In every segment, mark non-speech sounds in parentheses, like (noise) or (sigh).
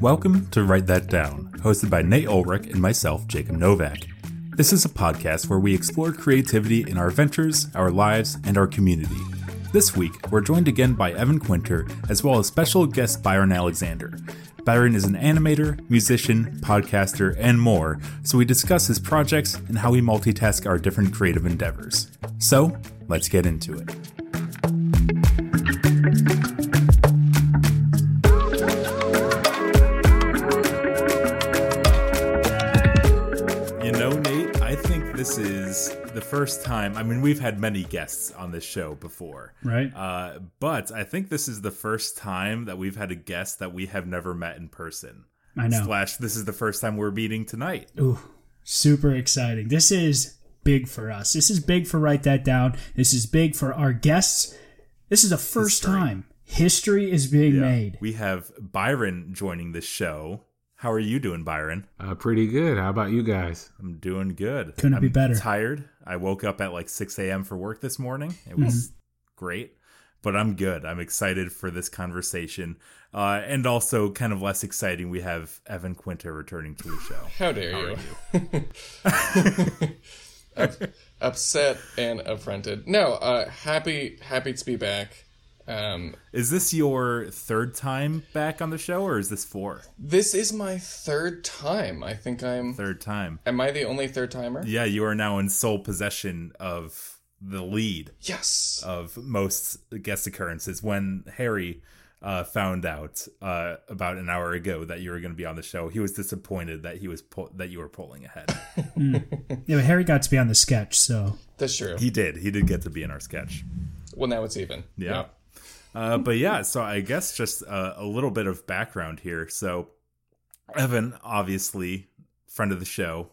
Welcome to Write That Down, hosted by Nate Ulrich and myself, Jacob Novak. This is a podcast where we explore creativity in our ventures, our lives, and our community. This week, we're joined again by Evan Quinter, as well as special guest Byron Alexander. Byron is an animator, musician, podcaster, and more, so we discuss his projects and how we multitask our different creative endeavors. So, let's get into it. First time. I mean, we've had many guests on this show before, Right. uh, but I think this is the first time that we've had a guest that we have never met in person. I know. Slash, this is the first time we're meeting tonight. Ooh, super exciting. This is big for us. This is big for Write That Down. This is big for our guests. This is the first History. time history is being made. We have Byron joining the show. How are you doing, Byron? Uh, pretty good. How about you guys? I'm doing good. Couldn't I'm be better. Tired. I woke up at like 6 a.m. for work this morning. It was great, but I'm good. I'm excited for this conversation. Uh, and also, kind of less exciting, we have Evan Quinter returning to the show. (sighs) How dare you? (laughs) Up- upset and affronted. No, uh, happy happy to be back. Um, Is this your third time back on the show, or is this four? this is my third time. I think I'm. Third time. Am I the only third timer? Yeah, you are now in sole possession of the lead Yes. of most guest occurrences. When Harry uh, found out uh, about an hour ago that you were going to be on the show, he was disappointed that he was pu- that you were pulling ahead. (laughs) Yeah, but Harry got to be on the sketch, so That's true. he did. He did get to be in our sketch. Well, now it's even. Yeah. Uh, but yeah, so I guess just a, a little bit of background here. So, Evan, obviously, friend of the show,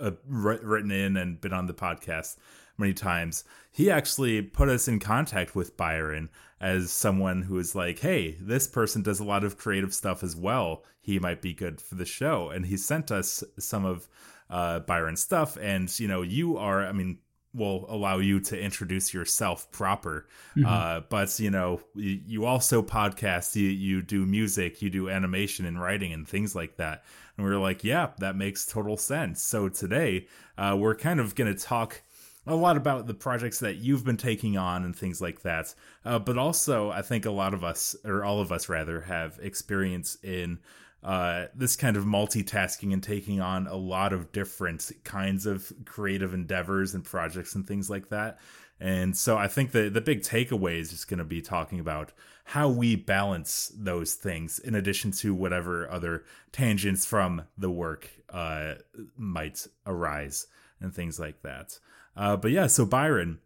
uh, written in and been on the podcast many times. He actually put us in contact with Byron as someone who is like, hey, this person does a lot of creative stuff as well. He might be good for the show. And he sent us some of uh, Byron's stuff. And, you know, you are, I mean, will allow you to introduce yourself proper. Uh, but you know, you, you also podcast, you you do music, you do animation and writing and things like that. And we are like, yeah, that makes total sense. So today, uh, we're kind of going to talk a lot about the projects that you've been taking on and things like that. Uh, but also, I think a lot of us, or all of us rather, have experience in uh, this kind of multitasking and taking on a lot of different kinds of creative endeavors and projects and things like that. And so I think the the big takeaway is just going to be talking about how we balance those things in addition to whatever other tangents from the work uh, might arise and things like that. Uh, but yeah, so Byron,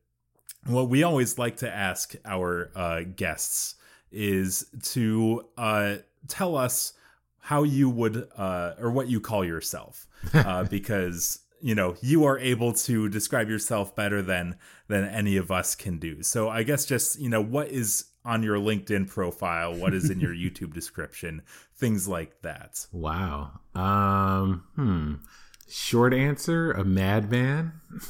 what we always like to ask our uh, guests is to uh, tell us how you would uh, or what you call yourself uh, (laughs) because you know you are able to describe yourself better than than any of us can do so i guess just you know what is on your linkedin profile what is in your (laughs) youtube description things like that Wow. Um, hmm. Short answer, a madman. (laughs)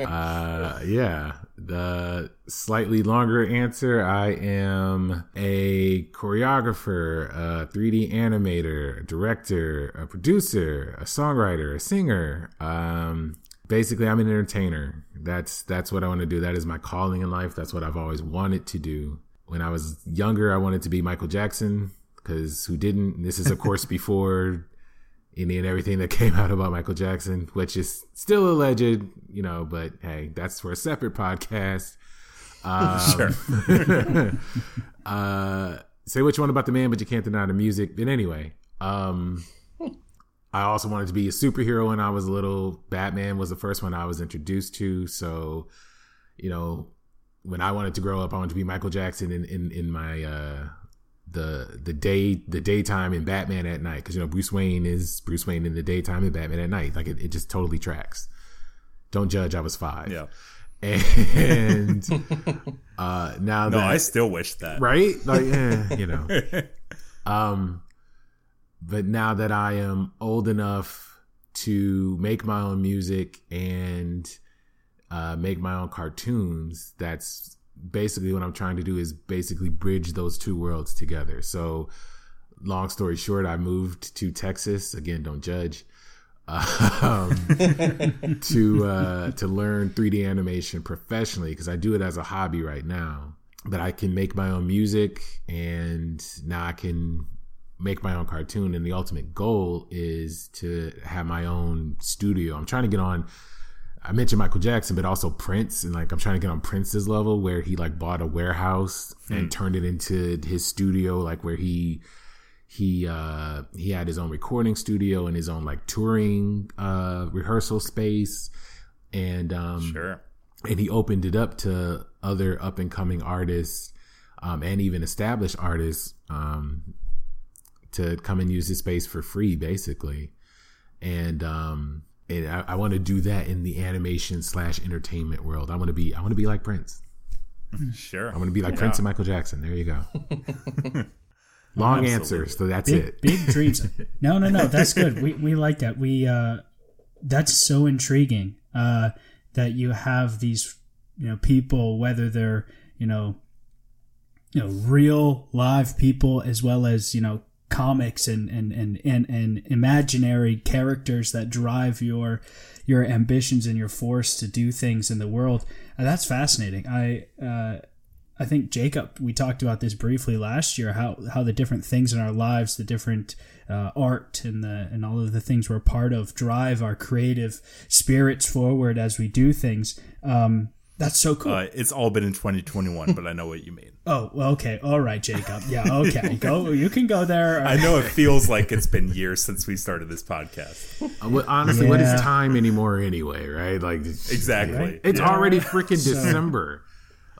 uh, yeah. The slightly longer answer, I am a choreographer, a 3D animator, a director, a producer, a songwriter, a singer. Um, basically, I'm an entertainer. That's that's what I want to do. That is my calling in life. That's what I've always wanted to do. When I was younger, I wanted to be Michael Jackson because who didn't? This is, of course, (laughs) before any and everything that (laughs) came out about Michael Jackson, which is still alleged, you know, but hey, that's for a separate podcast. (laughs) Um, (laughs) uh, say what you want about the man, but you can't deny the music. But anyway, um, I also wanted to be a superhero when I was little. Batman was the first one I was introduced to. So, you know, when I wanted to grow up, I wanted to be Michael Jackson in in, in my uh, the the day the daytime and Batman at night because you know Bruce Wayne is Bruce Wayne in the daytime and Batman at night. Like it, it just totally tracks. Don't judge. I was five. yeah And (laughs) uh, now no that i still wish that right, like eh, you know, (laughs) um, but now that I am old enough to make my own music and uh, make my own cartoons, that's basically what I'm trying to do is basically bridge those two worlds together. So long story short, I moved to Texas. Again, don't judge. (laughs) Um, to uh, to learn 3D animation professionally because I do it as a hobby right now. But I can make my own music, and now I can make my own cartoon. And the ultimate goal is to have my own studio. I'm trying to get on. I mentioned Michael Jackson, but also Prince, and like I'm trying to get on Prince's level where he like bought a warehouse and turned it into his studio, like where he he uh he had his own recording studio and his own like touring uh rehearsal space. And um Sure. and he opened it up to other up and coming artists um and even established artists um to come and use his space for free basically. And um and I, I want to do that in the animation slash entertainment world. I want to be I want to be like Prince. Sure. I want to be like Prince and Michael Jackson. There you go. (laughs) Long answer, so that's big, it. big dreams. (laughs) No, no, no. That's good. We we like that. We uh, that's so intriguing. Uh, that you have these you know people, whether they're you know you know real live people as well as you know comics and and and and, and imaginary characters that drive your your ambitions and your force to do things in the world. Uh, that's fascinating. I. Uh, I think Jacob, we talked about this briefly last year. How how the different things in our lives, the different uh, art and the and all of the things we're part of, drive our creative spirits forward as we do things. Um, that's so cool. Uh, it's all been in 2021, but I know what you mean. Oh, okay, all right, Jacob. Yeah, okay, (laughs) go. You can go there. I know it feels like it's been years since we started this podcast. Uh, honestly, what Yeah. is time anymore anyway, right? Like Exactly. Right? It's Yeah. already freaking So- December.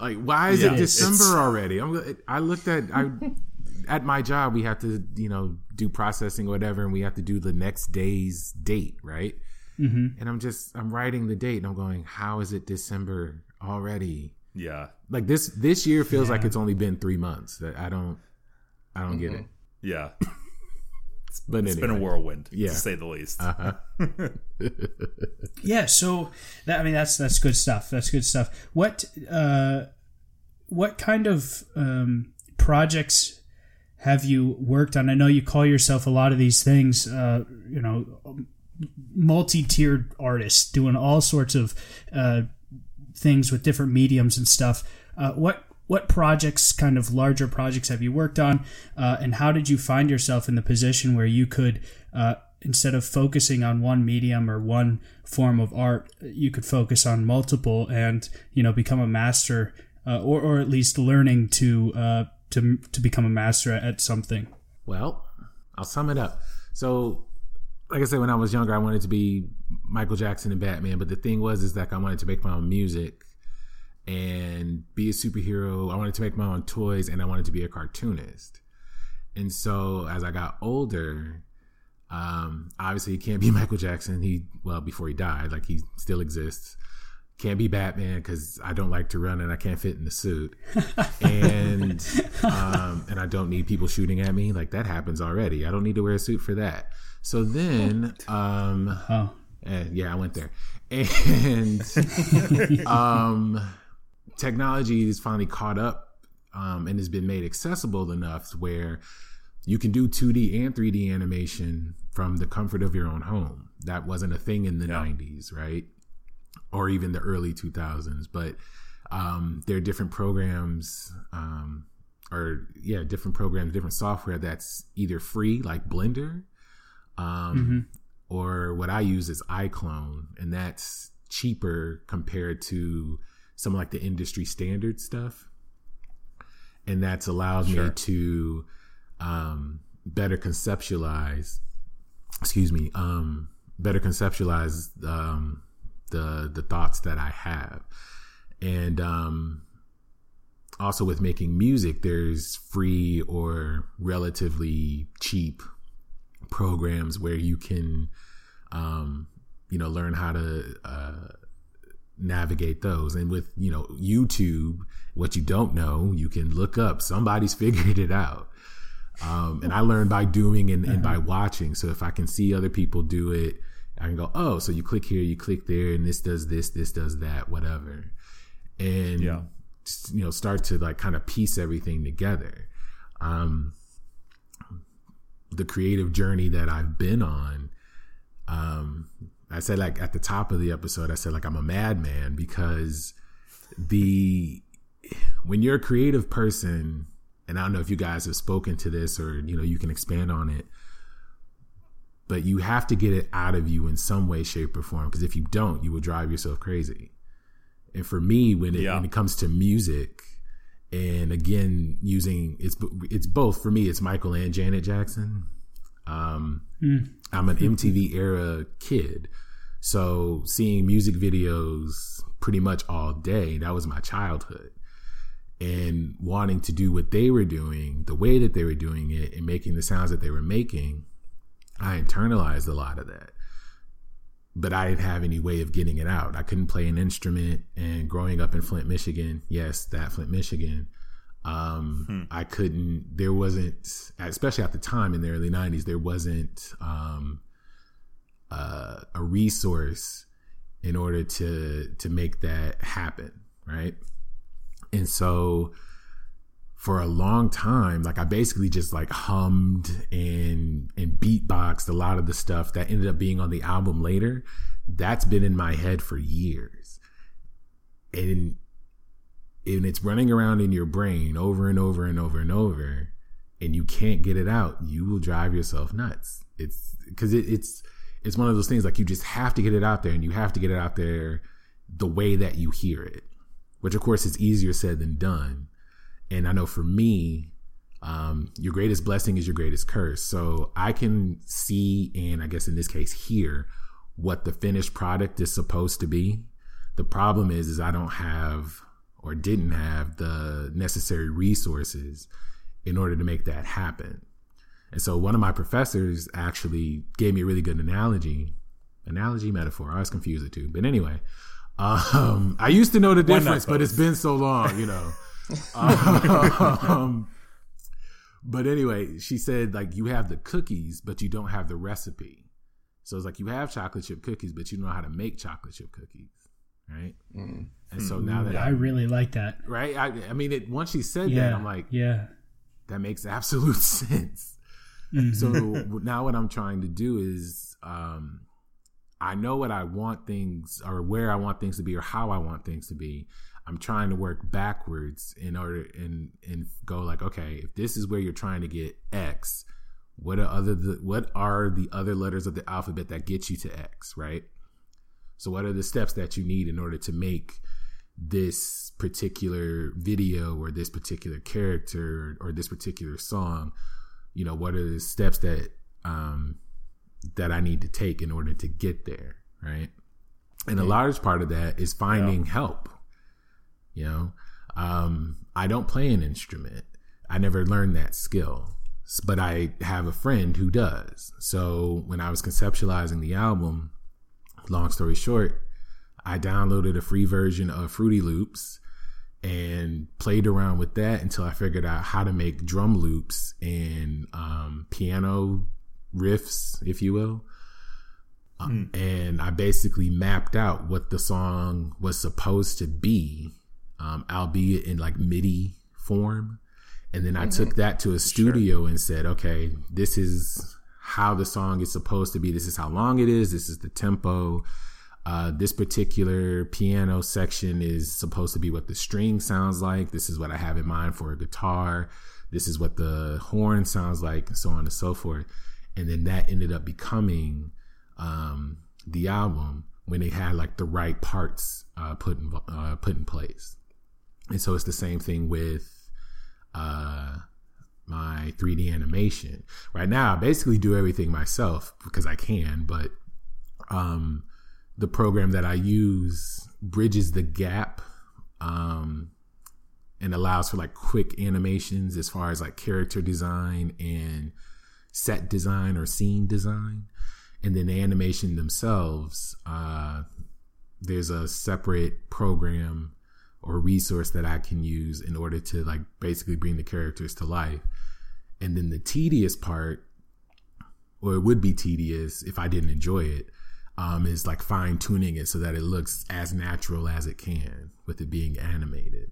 Like, why is Yeah, it December already? I'm, I looked at I at my job. We have to, you know, do processing or whatever, and we have to do the next day's date, right? Mhm. And I'm just I'm writing the date, and I'm going, how is it December already? Yeah. Like this this year feels like it's only been three months. That I don't I don't get it. Yeah. (laughs) But It's been a anyway. whirlwind, Yeah. to say the least. (laughs) Uh-huh. (laughs) yeah so that, i mean that's that's good stuff that's good stuff what uh what kind of um projects have you worked on i know you call yourself a lot of these things uh you know multi-tiered artists doing all sorts of uh things with different mediums and stuff. Uh what what projects kind of larger projects have you worked on? Uh, and how did you find yourself in the position where you could uh, instead of focusing on one medium or one form of art you could focus on multiple and you know become a master uh, or, or at least learning to uh, to to become a master at something? Well, I'll sum it up. So, like I said, when I was younger, I wanted to be Michael Jackson and Batman. But the thing was, is that I wanted to make my own music and be a superhero. I wanted to make my own toys, and I wanted to be a cartoonist. And so, as I got older, um, obviously, he can't be (laughs) Michael Jackson. He well before he died, like he still exists. Can't be Batman because I don't like to run and I can't fit in the suit, and um, and I don't need people shooting at me. Like that happens already. I don't need to wear a suit for that. So then, um, oh and yeah, I went there, and (laughs) um, technology is finally caught up um, and has been made accessible enough where you can do 2D and 3D animation from the comfort of your own home. That wasn't a thing in the 90s, right? Or even the early 2000s. But um, there are different programs, um, or yeah, different programs, different software that's either free, like Blender, um, or what I use is iClone, and that's cheaper compared to some like the industry standard stuff. And that's allowed me to um, better conceptualize, excuse me, um, better conceptualize um, the the thoughts that I have, and um, also with making music, there's free or relatively cheap programs where you can, um, you know, learn how to uh, navigate those. And with you know YouTube, what you don't know, you can look up. Somebody's (laughs) figured it out. Um, and I learned by doing and, and by watching. So if I can see other people do it, I can go, oh, so you click here, you click there, and this does this, this does that, whatever. And Yeah. just, you know, start to like kind of piece everything together. Um, the creative journey that I've been on, um, I said like at the top of the episode, I said like I'm a madman because the when you're a creative person, and I don't know if you guys have spoken to this or you know you can expand on it, but you have to get it out of you in some way, shape, or form. Because if you don't, you will drive yourself crazy. And for me, when it, yeah. when it comes to music, and again using it's it's both for me. It's Michael and Janet Jackson. Um, mm. I'm an MTV era kid, so seeing music videos pretty much all day that was my childhood, and wanting to do what they were doing, the way that they were doing it, and making the sounds that they were making, I internalized a lot of that but I didn't have any way of getting it out. I couldn't play an instrument. And growing up in Flint, Michigan, yes, that Flint, Michigan, um, hmm. I couldn't. There wasn't, especially at the time in the early '90s, there wasn't um, uh, a resource in order to to make that happen, right? And so for a long time like i basically just like hummed and and beatboxed a lot of the stuff that ended up being on the album later that's been in my head for years and and it's running around in your brain over and over and over and over and you can't get it out you will drive yourself nuts it's because it, it's it's one of those things like you just have to get it out there and you have to get it out there the way that you hear it which of course is easier said than done and I know for me, um, your greatest blessing is your greatest curse. So I can see, and I guess in this case, hear what the finished product is supposed to be. The problem is, is I don't have or didn't have the necessary resources in order to make that happen. And so one of my professors actually gave me a really good analogy, analogy metaphor. I was confused the two, but anyway, um, (laughs) I used to know the difference, but it's been so long, you know. (laughs) um, but anyway, she said like you have the cookies, but you don't have the recipe. So it's like you have chocolate chip cookies, but you don't know how to make chocolate chip cookies, right? Mm. And so now that I, I, really like that, right? I, I mean, it once she said yeah, that, I'm like, yeah, that makes absolute (laughs) sense. Mm-hmm. So now what I'm trying to do is, um, I know what I want things or where I want things to be or how I want things to be. I'm trying to work backwards in order and and go like, okay, if this is where you're trying to get X, what are other the, what are the other letters of the alphabet that get you to X, right? So what are the steps that you need in order to make this particular video or this particular character or this particular song? You know, what are the steps that um that I need to take in order to get there, right? And a large part of that is finding yeah. help you know, um, I don't play an instrument. I never learned that skill, but I have a friend who does. So when I was conceptualizing the album, long story short, I downloaded a free version of Fruity Loops and played around with that until I figured out how to make drum loops and um, piano riffs, if you will. Mm. and I basically mapped out what the song was supposed to be um, albeit in like MIDI form. And then I mm-hmm. took that to a studio sure. and said, okay, this is how the song is supposed to be. This is how long it is. This is the tempo. Uh, this particular piano section is supposed to be what the string sounds like. This is what I have in mind for a guitar. This is what the horn sounds like, and so on and so forth. And then that ended up becoming um, the album when they had like the right parts uh, put in uh, put in place. And so it's the same thing with uh, my 3D animation. Right now, I basically do everything myself because I can, but um, the program that I use bridges the gap um, and allows for like quick animations as far as like character design and set design or scene design. And then the animation themselves, uh, there's a separate program or resource that I can use in order to like basically bring the characters to life. And then the tedious part, or it would be tedious if I didn't enjoy it, um, is like fine tuning it so that it looks as natural as it can with it being animated.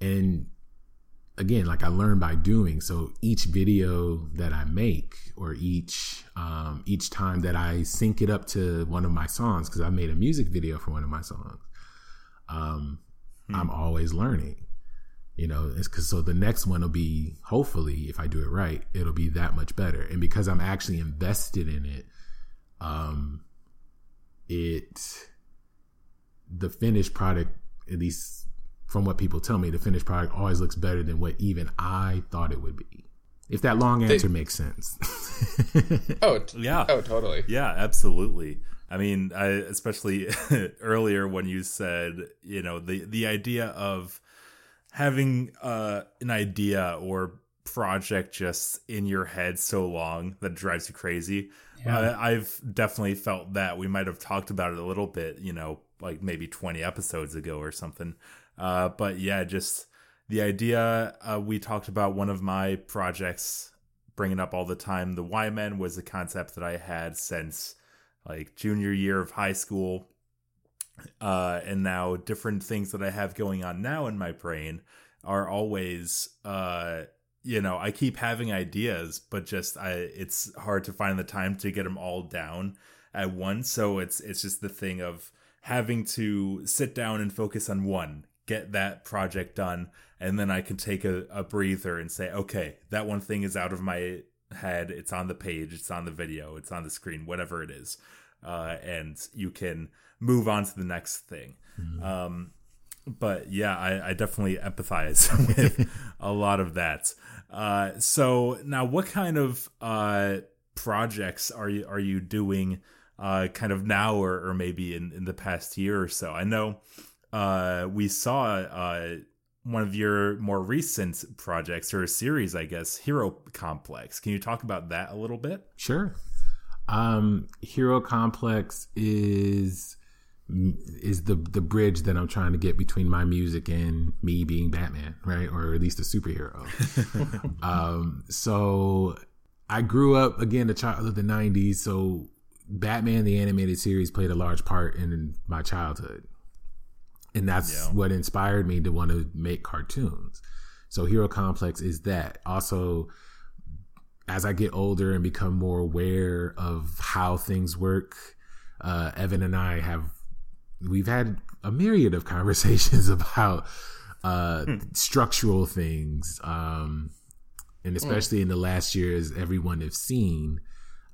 And again, like I learn by doing. So each video that I make, or each um, each time that I sync it up to one of my songs, because I made a music video for one of my songs, um, hmm. I'm always learning. You know, it's because so the next one will be hopefully, if I do it right, it'll be that much better. And because I'm actually invested in it, um, it the finished product, at least from what people tell me, the finished product always looks better than what even I thought it would be. If that long answer they, makes sense. (laughs) oh yeah. Oh totally. Yeah, absolutely. I mean, I, especially (laughs) earlier when you said, you know, the the idea of having uh, an idea or project just in your head so long that drives you crazy. Yeah. Uh, I've definitely felt that. We might have talked about it a little bit, you know, like maybe 20 episodes ago or something. Uh, but yeah, just the idea uh, we talked about one of my projects bringing up all the time. The Y Men was a concept that I had since like junior year of high school. Uh, and now different things that I have going on now in my brain are always, uh, you know, I keep having ideas, but just I, it's hard to find the time to get them all down at once. So it's it's just the thing of having to sit down and focus on one, get that project done, and then I can take a, a breather and say, okay, that one thing is out of my head. It's on the page. It's on the video. It's on the screen. Whatever it is uh, and you can move on to the next thing. Mm-hmm. Um, but yeah, I, I, definitely empathize (laughs) with a lot of that. Uh, so now, what kind of uh, projects are you are you doing? Uh, kind of now, or, or maybe in, in the past year or so. I know uh, we saw uh, one of your more recent projects or a series, I guess, Hero Complex. Can you talk about that a little bit? Sure. Um, Hero Complex is is the the bridge that I'm trying to get between my music and me being Batman, right? Or at least a superhero. (laughs) um, so I grew up again a child of the '90s, so Batman the animated series played a large part in my childhood, and that's yeah. what inspired me to want to make cartoons. So Hero Complex is that. Also, as I get older and become more aware of how things work, uh, Evan and I have we've had a myriad of (laughs) conversations about uh, hmm. structural things, um, and hmm. especially mm. in the last year, as everyone has seen,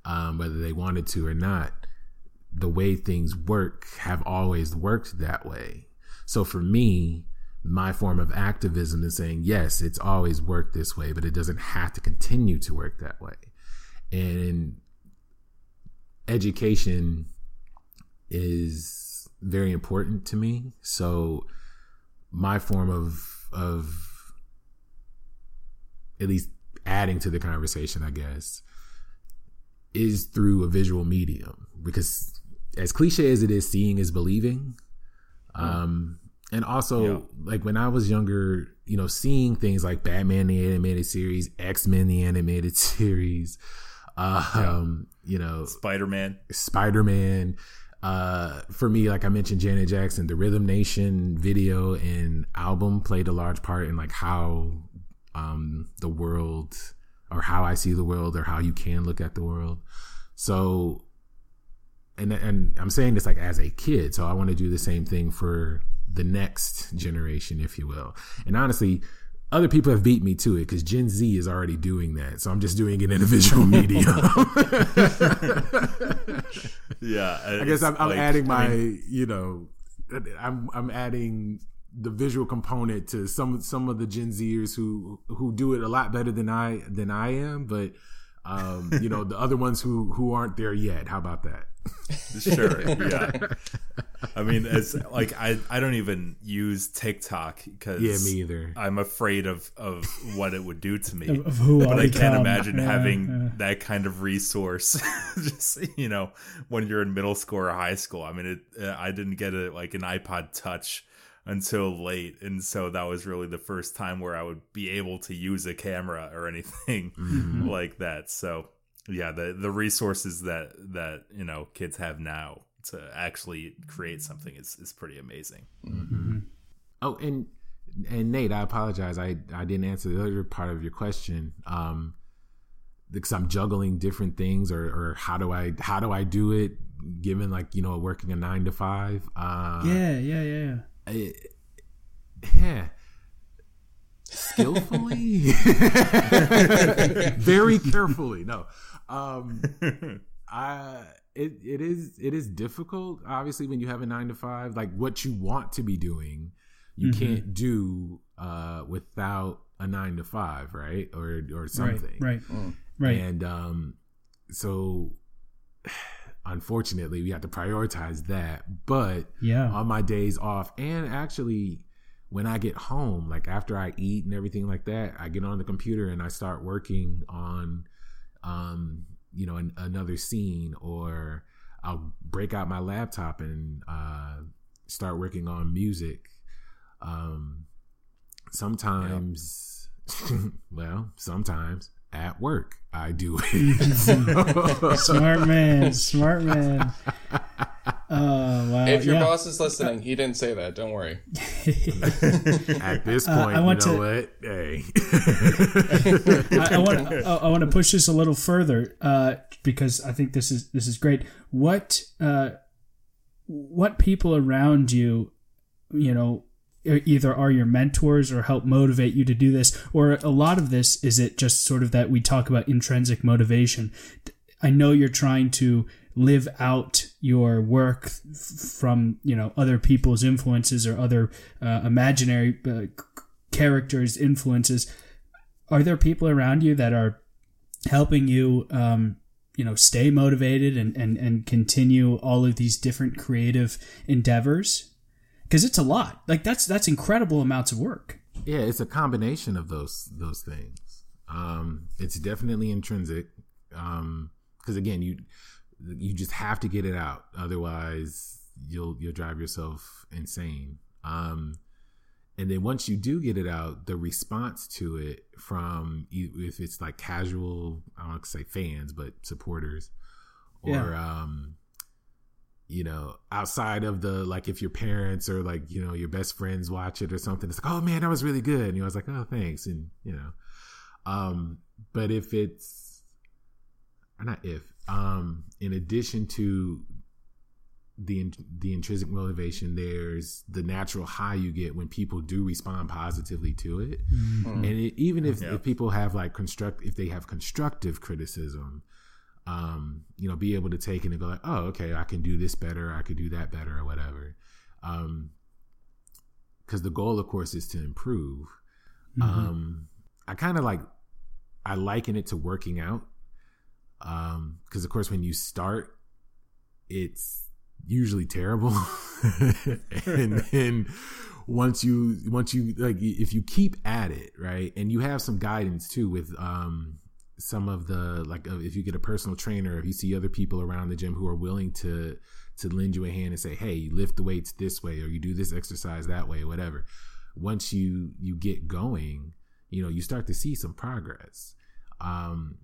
um, whether they wanted to or not, the way things work have always worked that way. So for me, my form of activism is saying, yes, it's always worked this way, but it doesn't have to continue to work that way. And education is very important to me. So my form of of at least adding to the conversation, I guess, is through a visual medium. Because as cliche as it is, seeing is believing. Um, and also, yeah. like when I was younger, you know, seeing things like Batman the animated series, X Men the animated (laughs) series, uh, yeah. um, you know, Spider Man, Spider Man. Uh, for me, like I mentioned, Janet Jackson, the Rhythm Nation video and album played a large part in like how um, the world or how I see the world or how you can look at the world. So, and and I'm saying this like as a kid, so I want to do the same thing for the next generation, if you will. And honestly, other people have beat me to it because Gen Z is already doing that. So I'm just doing it in a visual (laughs) medium. yeah, uh, I guess I'm, I'm like, adding my, I mean, you know, I'm I'm adding the visual component to some some of the Gen Zers who who do it a lot better than I than I am, but um, you know, the other ones who who aren't there yet. How about that? sure, yeah. (laughs) I mean, it's like I I don't even use TikTok because yeah, me either. I'm afraid of of what it would do to me. (laughs) Of, who but I can't imagine yeah, having yeah. that kind of resource. (laughs) Just you know, when you're in middle school or high school. I mean, it. Uh, I didn't get a like an iPod Touch until late and so that was really the first time where i would be able to use a camera or anything (laughs) mm-hmm. like that so yeah the the resources that that you know kids have now to actually create something is is pretty amazing mm-hmm. oh and and Nate, I apologize. I I didn't answer the other part of your question. Um, because I'm juggling different things, or or how do I how do I do it? Given like you know working a nine to five. Uh, yeah, yeah, yeah. I, yeah. Skillfully, (laughs) very carefully. No, um, I it it is it is difficult. Obviously, when you have a nine to five, like what you want to be doing, you mm-hmm. can't do uh, without a nine to five, right? Or or something, right? Right. Mm. right. And um, so unfortunately, we have to prioritize that. But yeah, on my days off, and actually when I get home, like after I eat and everything like that, I get on the computer and I start working on, um, you know, an, another scene, or I'll break out my laptop and uh, start working on music. Um, sometimes, yeah. (laughs) well, sometimes at work I do it. (laughs) smart man, smart man. Oh (laughs) wow! If your yeah. boss is listening, he didn't say that. Don't worry. (laughs) At this point, uh, I want you know to, what? Hey, I, I, want to, I want to push this a little further uh, because I think this is this is great. What uh, what people around you, you know, either are your mentors or help motivate you to do this, or a lot of this is it just sort of that we talk about intrinsic motivation. I know you're trying to live out your work from you know other people's influences or other uh, imaginary uh, characters influences are there people around you that are helping you um, you know stay motivated and, and and continue all of these different creative endeavors because it's a lot. Like that's that's incredible amounts of work. Yeah it's a combination of those those things. Um it's definitely intrinsic um because again you you just have to get it out. Otherwise you'll you'll drive yourself insane. Um and then once you do get it out the response to it from if it's like casual i don't want to say fans but supporters or yeah. um you know outside of the like if your parents or like you know your best friends watch it or something it's like oh man that was really good and you know, I was like oh thanks and you know um but if it's not if um, in addition to the the intrinsic motivation, there's the natural high you get when people do respond positively to it, mm-hmm. and it, even if, yeah. if people have like construct if they have constructive criticism, um, you know, be able to take it and go like, oh, okay, I can do this better, I could do that better, or whatever. Um, because the goal, of course, is to improve. Mm-hmm. Um, I kind of like I liken it to working out um because of course when you start it's usually terrible (laughs) and (laughs) then once you once you like if you keep at it right and you have some guidance too with um some of the like if you get a personal trainer if you see other people around the gym who are willing to to lend you a hand and say hey you lift the weights this way or you do this exercise that way or whatever once you you get going you know you start to see some progress. Um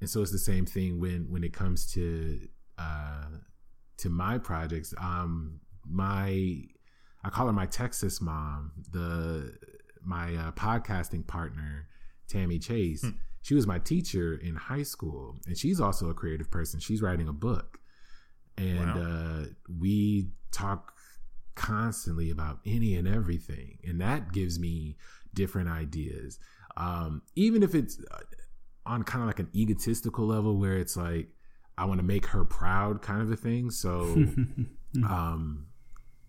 and so it's the same thing when when it comes to uh to my projects. Um my i call her my texas mom the my uh, podcasting partner tammy chase. Hmm. She was my teacher in high school and she's also a creative person she's writing a book and wow. uh we talk constantly about any and everything and that gives me different ideas um even if it's on kind of like an egotistical level where it's like I want to make her proud kind of a thing. So (laughs) um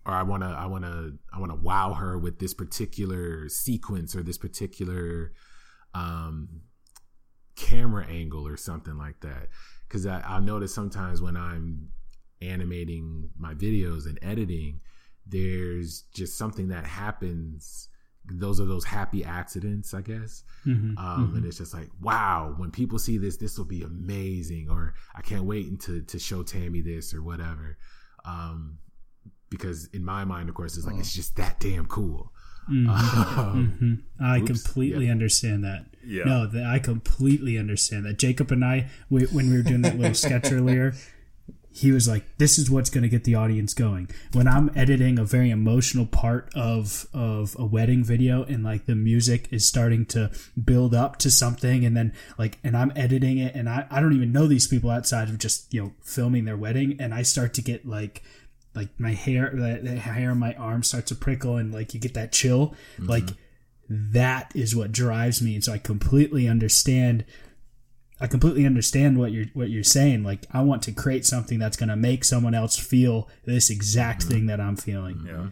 or I want to I want to I want to wow her with this particular sequence or this particular um camera angle or something like that cuz I I'll notice sometimes when I'm animating my videos and editing there's just something that happens those are those happy accidents, I guess. Mm-hmm, um, mm-hmm. And it's just like, wow, when people see this, this will be amazing, or I can't wait until to show Tammy this or whatever. Um, because in my mind, of course, it's like oh. it's just that damn cool. Mm-hmm. (laughs) Um, mm-hmm. I oops, completely yeah. understand that. Yeah. No, the, I completely understand that. Jacob and I, we, when we were doing that little sketch (laughs) earlier, he was like, "This is what's going to get the audience going." When I'm editing a very emotional part of of a wedding video, and like the music is starting to build up to something, and then like, and I'm editing it, and I I don't even know these people outside of just you know filming their wedding, and I start to get like like my hair the, hair on my arm starts to prickle and like you get that chill mm-hmm. like that is what drives me and so i completely understand I completely understand what you're what you're saying. Like I want to create something that's going to make someone else feel this exact mm-hmm. thing that I'm feeling. Yeah.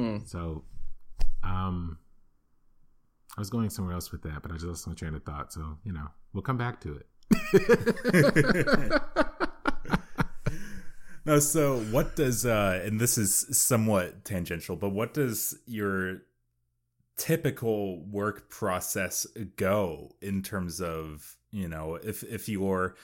Mm. So, um, I was going somewhere else with that, but I just lost my train of thought. So you know, we'll come back to it. (laughs) no, so what does uh and this is somewhat tangential, but what does your typical work process go in terms of you know if if you're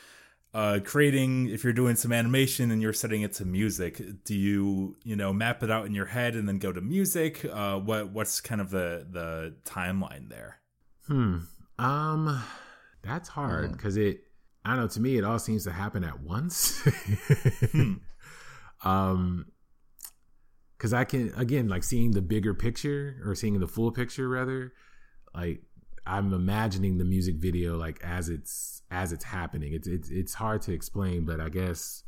uh, creating if you're doing some animation and you're setting it to music do you you know map it out in your head and then go to music uh, what what's kind of the the timeline there hmm um that's hard because hmm. it i don't know to me it all seems to happen at once hmm. (laughs) um because I can again like seeing the bigger picture or seeing the full picture rather, like I'm imagining the music video like as it's as it's happening. It's it's it's hard to explain, but I guess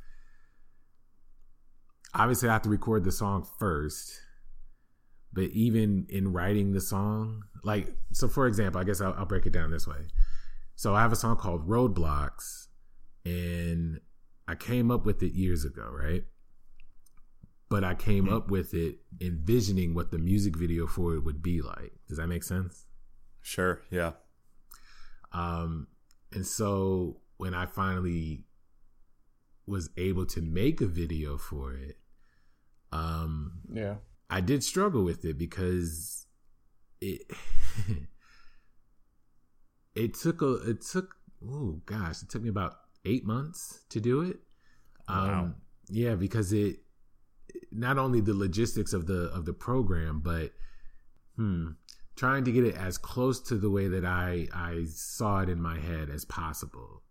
obviously I have to record the song first. But even in writing the song, like so, for example, I guess I'll, I'll break it down this way. So I have a song called Roadblocks, and I came up with it years ago, right? But I came mm-hmm. up with it envisioning what the music video for it would be like. Does that make sense? Sure. Yeah. Um, and so when I finally was able to make a video for it, um, yeah, I did struggle with it because it (laughs) it took a it took oh gosh it took me about eight months to do it. Um, wow. Yeah, because it not only the logistics of the of the program, but hmm, trying to get it as close to the way that I I saw it in my head as possible,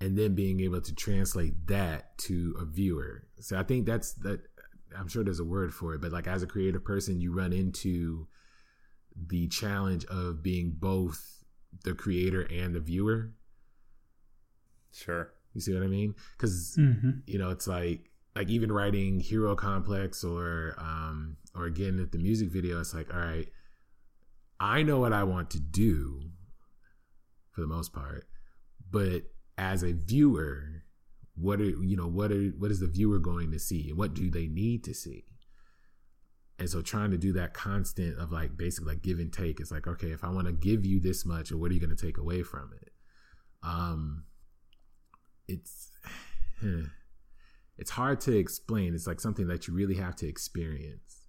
and then being able to translate that to a viewer. So I think that's that. I'm sure there's a word for it, but like as a creative person, you run into the challenge of being both the creator and the viewer. Sure. You see what I mean? Because mm-hmm. you know, it's like like even writing hero complex or um or again at the music video it's like all right i know what i want to do for the most part but as a viewer what are you know what are what is the viewer going to see and what do they need to see? And so trying to do that constant of like basically like give and take it's like okay if i want to give you this much or what are you going to take away from it? Um it's (sighs) it's hard to explain. It's like something that you really have to experience.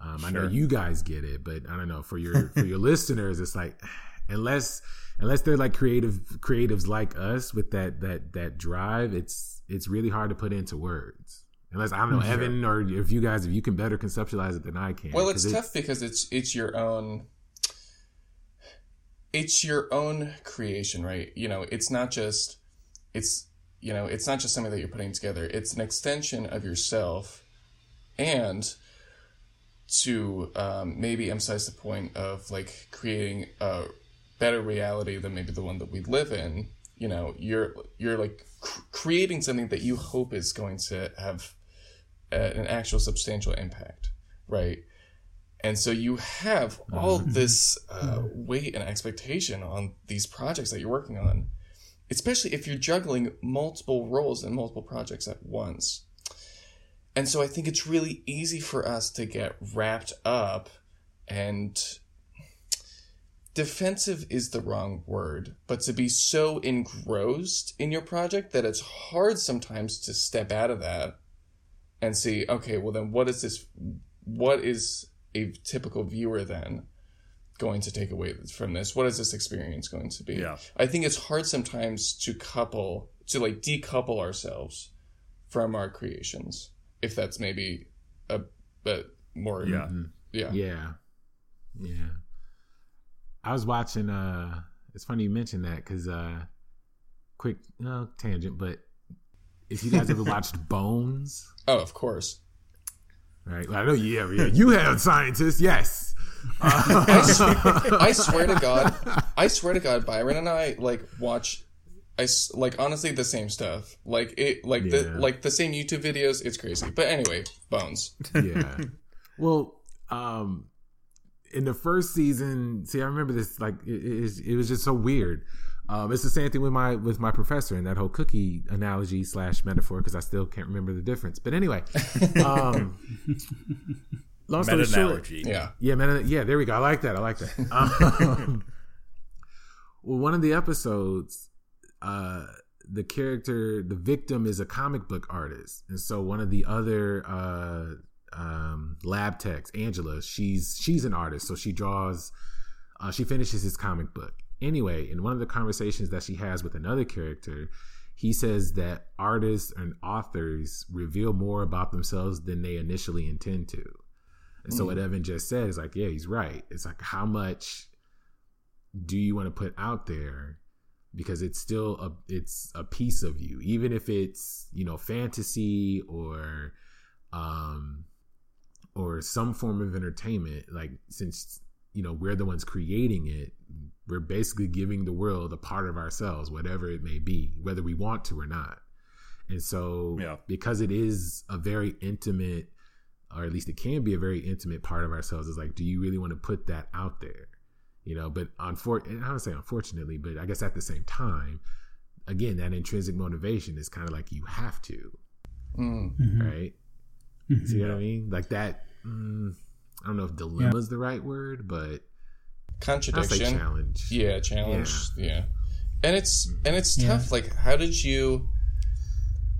Um, sure. I know you guys get it, but I don't know for your for your (laughs) listeners, it's like (sighs) unless unless they're like creative creatives like us with that that that drive, it's it's really hard to put into words. Unless I don't know, sure. Evan, or if you guys, if you can better conceptualize it than I can. Well, it's, it's tough because it's it's your own it's your own creation, right? You know, it's not just it's you know, it's not just something that you're putting together, it's an extension of yourself. And to um, maybe emphasize the point of like creating a better reality than maybe the one that we live in, you know, you're, you're like cr- creating something that you hope is going to have a, an actual substantial impact, right? And so you have all mm-hmm. this uh, weight and expectation on these projects that you're working on especially if you're juggling multiple roles and multiple projects at once. And so I think it's really easy for us to get wrapped up and defensive is the wrong word, but to be so engrossed in your project that it's hard sometimes to step out of that and see, okay, well then what is this what is a typical viewer then? Going to take away from this? What is this experience going to be? Yeah. I think it's hard sometimes to couple, to like decouple ourselves from our creations, if that's maybe a bit more. Yeah. Mm-hmm. Yeah. Yeah. Yeah. I was watching, uh, it's funny you mentioned that because, uh, quick, no tangent, but if you guys ever (laughs) watched Bones, Oh, of course. right? I know you, yeah, yeah, you have scientists, yes. I, swear, I swear to God, I swear to God, Byron and I like watch, I like honestly the same stuff, like it, like the like the same YouTube videos. It's crazy, but anyway, Bones. yeah. Well, um, in the first season, see, I remember this. Like, it, it, is- it was just so weird. Um, it's the same thing with my with my professor and that whole cookie analogy slash metaphor because I still can't remember the difference. But anyway, um, (laughs) long story Meta short. Yeah, yeah, man. Yeah, there we go. I like that. I like that. (laughs) Um, (laughs) well, one of the episodes, uh, the character, the victim, is a comic book artist, and so one of the other uh, um, lab techs, Angela, she's she's an artist, so she draws. Uh, she finishes his comic book. Anyway, in one of the conversations that she has with another character, he says that artists and authors reveal more about themselves than they initially intend to. And so what Evan just said is like, yeah, he's right. It's like how much do you want to put out there because it's still a it's a piece of you, even if it's, you know, fantasy or um or some form of entertainment, like since you know, we're the ones creating it, we're basically giving the world a part of ourselves, whatever it may be, whether we want to or not. And so Yeah. because it is a very intimate or at least it can be a very intimate part of ourselves is like do you really want to put that out there you know but unfortunately i don't say unfortunately but i guess at the same time again that intrinsic motivation is kind of like you have to Mm. right see what i mean like that mm, i don't know if dilemma is the right word but i'll say contradiction. challenge Yeah, challenge. Yeah. And it's and it's Yeah. tough. Like how did you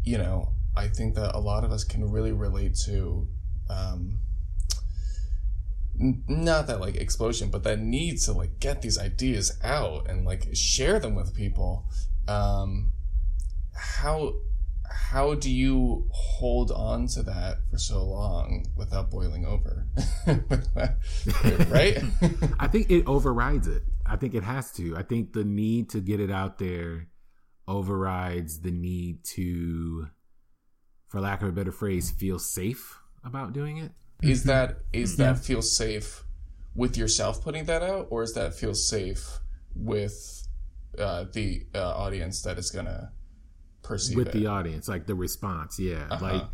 you know, I think that a lot of us can really relate to um not that like explosion, but that need to like get these ideas out and like share them with people. Um how how do you hold on to that for so long without boiling over? (laughs) right? (laughs) I think it overrides it. I think it has to. I think the need to get it out there overrides the need to, for lack of a better phrase, feel safe about doing it. is that is that feel safe with yourself putting that out or is that feel safe with uh, the uh, audience that is gonna perceive with it the audience, like the response. Yeah, Uh-huh. like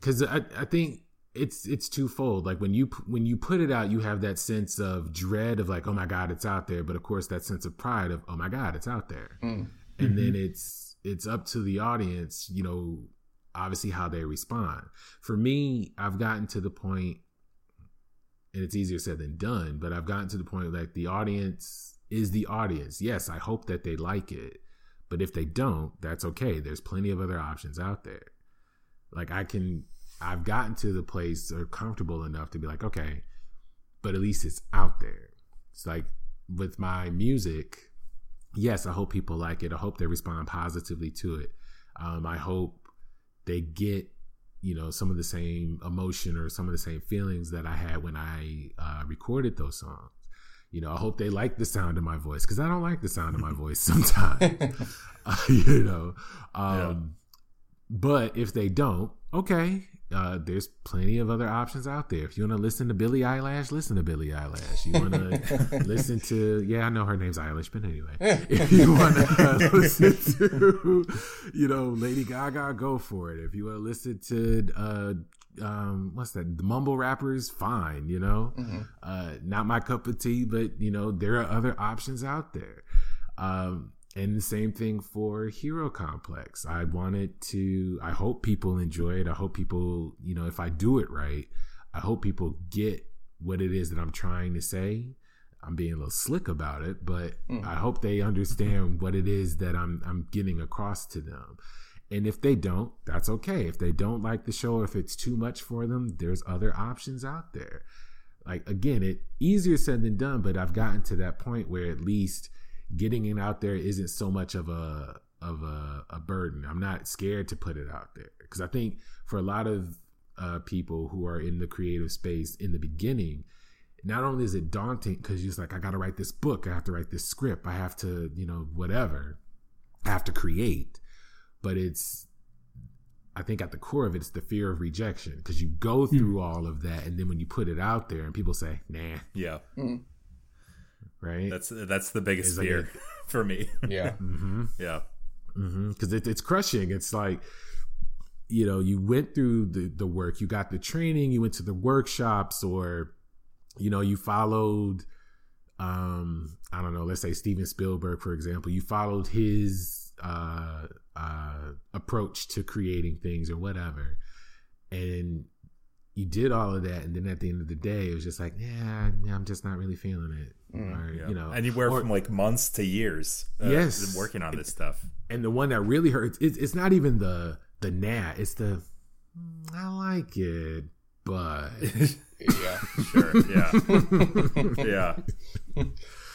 because I, I think it's it's twofold. Like when you when you put it out, you have that sense of dread of like, oh my god, it's out there. But of course, that sense of pride of oh my god, it's out there. Mm. And then it's it's up to the audience, you know, obviously how they respond. For me, I've gotten to the point, and it's easier said than done. But I've gotten to the point like the audience is the audience. Yes, I hope that they like it. But if they don't, that's okay. There's plenty of other options out there. Like I can, I've gotten to the place or comfortable enough to be like, okay, but at least it's out there. It's like with my music, yes, I hope people like it. I hope they respond positively to it. Um, I hope they get, you know, some of the same emotion or some of the same feelings that I had when I uh, recorded those songs. You know, I hope they like the sound of my voice because I don't like the sound of my voice (laughs) sometimes. (laughs) Uh, you know, um, but if they don't, okay, uh, there's plenty of other options out there. If you want to listen to Billie Eilish, listen to Billie Eilish. You want to (laughs) listen to, yeah, I know her name's Eilish, but anyway, (laughs) if you want to (laughs) listen to, you know, Lady Gaga, go for it. If you want to listen to, uh, um, what's that? The mumble rappers, fine. You know, uh, not my cup of tea, but you know, there are other options out there. Um, and the same thing for Hero Complex. I wanted to, I hope people enjoy it. I hope people, you know, if I do it right, I hope people get what it is that I'm trying to say. I'm being a little slick about it, but mm. I hope they understand what it is that I'm I'm getting across to them. And if they don't, that's okay. If they don't like the show, if it's too much for them, there's other options out there. Like again, it easier said than done, but I've gotten to that point where at least getting it out there isn't so much of a of a, a burden. I'm not scared to put it out there. Because I think for a lot of uh, people who are in the creative space in the beginning, not only is it daunting because you're just like, I got to write this book, I have to write this script, I have to, you know, whatever, I have to create, but it's I think at the core of it, it's the fear of rejection because you go through all of that, and then when you put it out there, and people say, "Nah," Yeah. Right? That's that's the biggest It's like fear (laughs) for me. Yeah. (laughs) yeah. because it, it's crushing. It's like you know you went through the the work, you got the training, you went to the workshops, or you know you followed. Um, I don't know. Let's say Steven Spielberg, for example. You followed his uh, uh, approach to creating things or whatever, and you did all of that, and then at the end of the day, it was just like, yeah, yeah I'm just not really feeling it, or Yeah. you know, anywhere or- from like months to years. uh, Yes. working on this stuff. and the one that really hurts it's, it's not even the the nah it's the "Mm, i like it but (laughs) Yeah. Sure. Yeah. (laughs) yeah.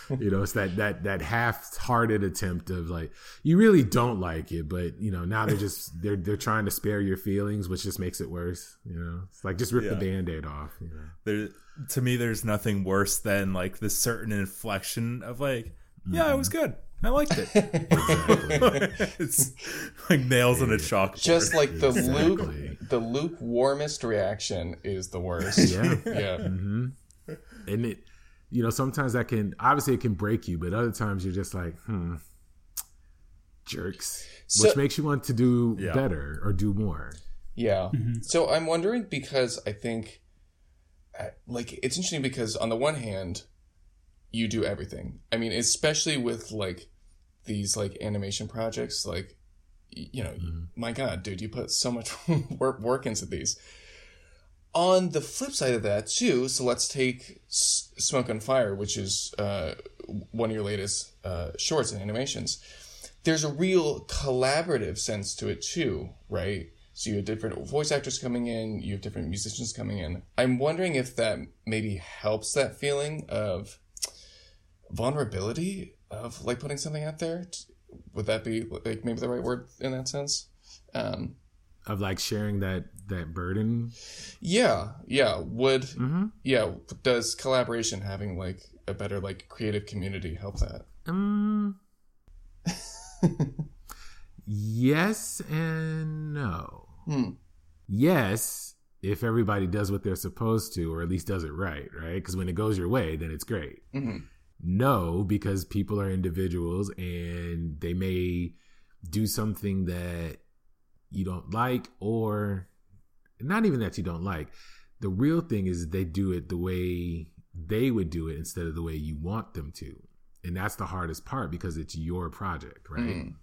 You know it's that that that half-hearted attempt of like you really don't like it but you know now they're just (laughs) they're they're trying to spare your feelings which just makes it worse you know it's like just rip the Yeah. band-aid off you know There, to me, there's nothing worse than like the certain inflection of like, yeah, it was mm-hmm. good. I liked it. (laughs) (laughs) it's like nails on a chalkboard. Just like the Exactly. luke, the lukewarmest reaction is the worst. yeah Yeah. Mm-hmm. and it you know sometimes that can obviously it can break you but other times you're just like hmm jerks So- which makes you want to do Yeah. better or do more Yeah. So I'm wondering because I think, uh, like, it's interesting because on the one hand, you do everything. I mean, especially with like these like animation projects, like, you know, my God, dude, you put so much (laughs) work work into these. On the flip side of that too, so let's take S- Smoke on Fire, which is uh, one of your latest uh, shorts and animations there's a real collaborative sense to it too, right? So you have different voice actors coming in, you have different musicians coming in. I'm wondering if that maybe helps that feeling of vulnerability of like putting something out there. Would that be like maybe the right word in that sense? Um, of like sharing that that burden yeah, yeah. Would mm-hmm. yeah? Does collaboration having like a better like creative community help that? um (laughs) yes and no Hmm. yes if everybody does what they're supposed to or at least does it right right because when it goes your way then it's great hmm No, because people are individuals and they may do something that you don't like, or not even that you don't like. The real thing is they do it the way they would do it instead of the way you want them to. And that's the hardest part because it's your project, right? Mm.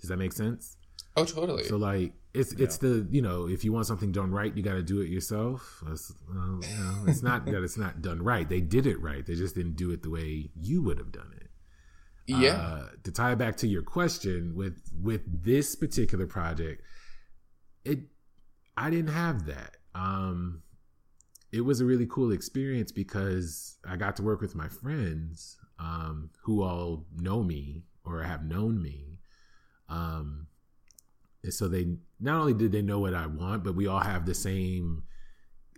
Does that make sense? Oh, totally. So like it's it's the you know if you want something done right you got to do it yourself. It's, well, you know, it's not that it's not done right. They did it right. They just didn't do it the way you would have done it. yeah. Uh, to tie it back to your question with with this particular project, it I didn't have that. Um, it was a really cool experience because I got to work with my friends um, who all know me or have known me. Um, and so they not only did they know what I want, but we all have the same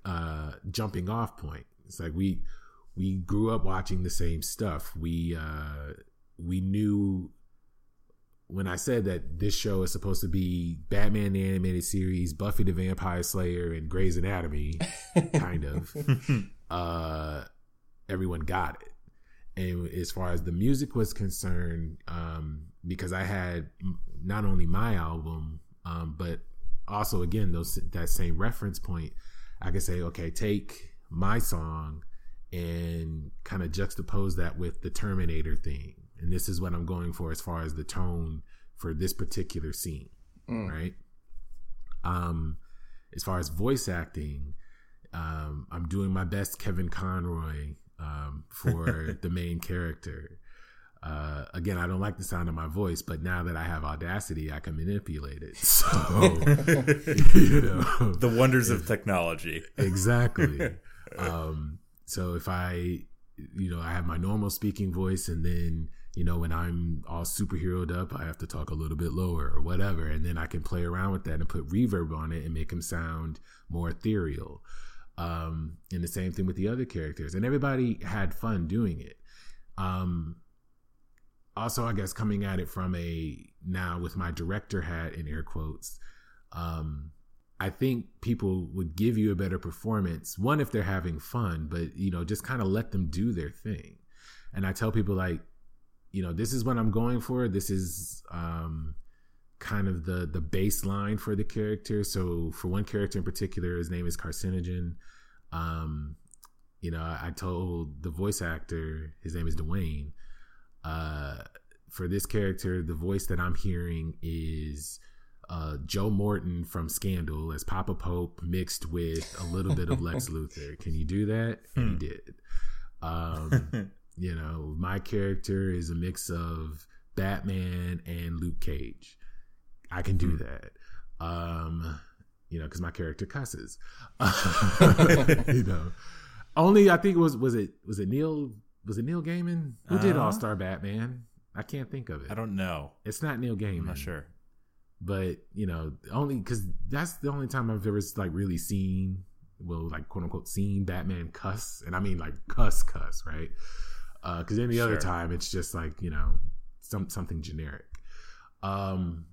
uh, jumping off point. It's like we we grew up watching the same stuff. We uh, we knew when I said that this show is supposed to be Batman the animated series, Buffy the Vampire Slayer, and Grey's Anatomy, (laughs) kind of. (laughs) uh, everyone got it. And as far as the music was concerned, um, because I had not only my album, um, but also again those that same reference point, I could say, okay, take my song and kind of juxtapose that with the Terminator thing, and this is what I'm going for as far as the tone for this particular scene, Mm. right? Um, as far as voice acting, um, I'm doing my best Kevin Conroy um, for (laughs) the main character. Uh, again, I don't like the sound of my voice, but now that I have Audacity, I can manipulate it. (laughs) So, (laughs) you know, the wonders of technology. exactly. Um, so if I, you know, I have my normal speaking voice, and then you know when I'm all superheroed up, I have to talk a little bit lower or whatever, and then I can play around with that and put reverb on it and make them sound more ethereal. Um, and the same thing with the other characters, and everybody had fun doing it. Um, also, I guess coming at it from a now with my director hat in air quotes, um, I think people would give you a better performance. One, if they're having fun, but you know, just kind of let them do their thing. And I tell people like, you know, this is what I'm going for. This is um, kind of the the baseline for the character. So for one character in particular, his name is Carcinogen. Um, you know, I told the voice actor, his name is Dwayne. Uh, for this character, the voice that I'm hearing is uh, Joe Morton from Scandal as Papa Pope mixed with a little bit of Lex (laughs) Luthor. Can you do that? And he did. Um, (laughs) you know, my character is a mix of Batman and Luke Cage. I can do that. Um, you know, because my character cusses. (laughs) (laughs) you know, only I think it was was it was it Neil was it Neil Gaiman who did Uh, All Star Batman? I can't think of it. I don't know. It's not Neil Gaiman. I'm not sure. but you know, only because that's the only time I've ever like really seen, well, like quote unquote, seen Batman cuss, and I mean like cuss, cuss, right? Because any other time it's just like you know, some something generic. Um,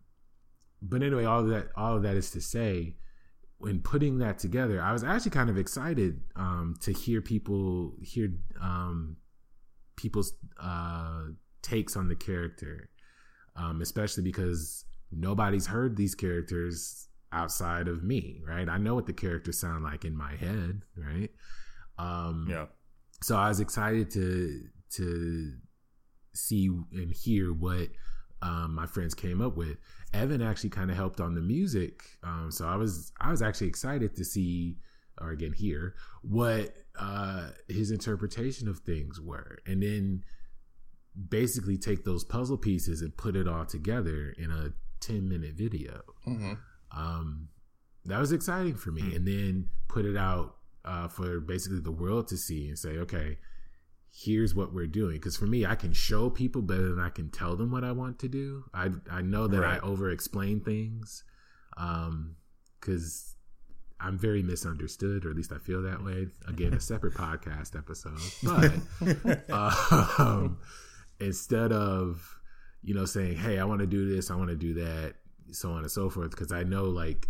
but anyway, all of that, all of that is to say, when putting that together, I was actually kind of excited um, to hear people hear um, people's uh, takes on the character, um, especially because nobody's heard these characters outside of me, right? I know what the characters sound like in my head, right? Um, Yeah. so I was excited to to see and hear what um, my friends came up with. Evan actually kind of helped on the music, um, so I was I was actually excited to see or again hear what uh, his interpretation of things were, and then basically take those puzzle pieces and put it all together in a ten minute video hmm um, that was exciting for me. And then put it out uh, for basically the world to see and say, okay, here's what we're doing. Because for me, I can show people better than I can tell them what I want to do. I I know that Right. I over explain things because I'm very misunderstood, or at least I feel that way. Again, a separate (laughs) podcast episode, but um, instead of you know saying hey i want to do this i want to do that so on and so forth because i know like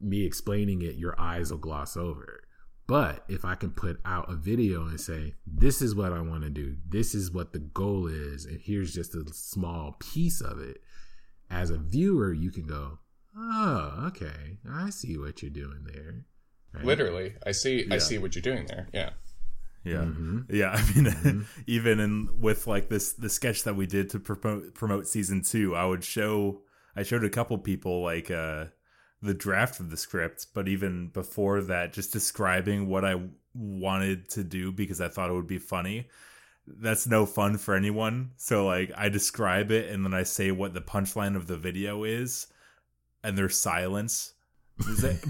me explaining it your eyes will gloss over but if i can put out a video and say this is what i want to do this is what the goal is and here's just a small piece of it as a viewer you can go oh okay i see what you're doing there Right? Literally, I see. I see what you're doing there. Yeah. Yeah. Mhm. Yeah, I mean, Mm-hmm. (laughs) even in with like this the sketch that we did to promote promote season two, I would show I showed a couple people like uh the draft of the script, but even before that, just describing what I wanted to do because I thought it would be funny. That's no fun for anyone. So like I describe it and then I say what the punchline of the video is, and there's silence. (laughs)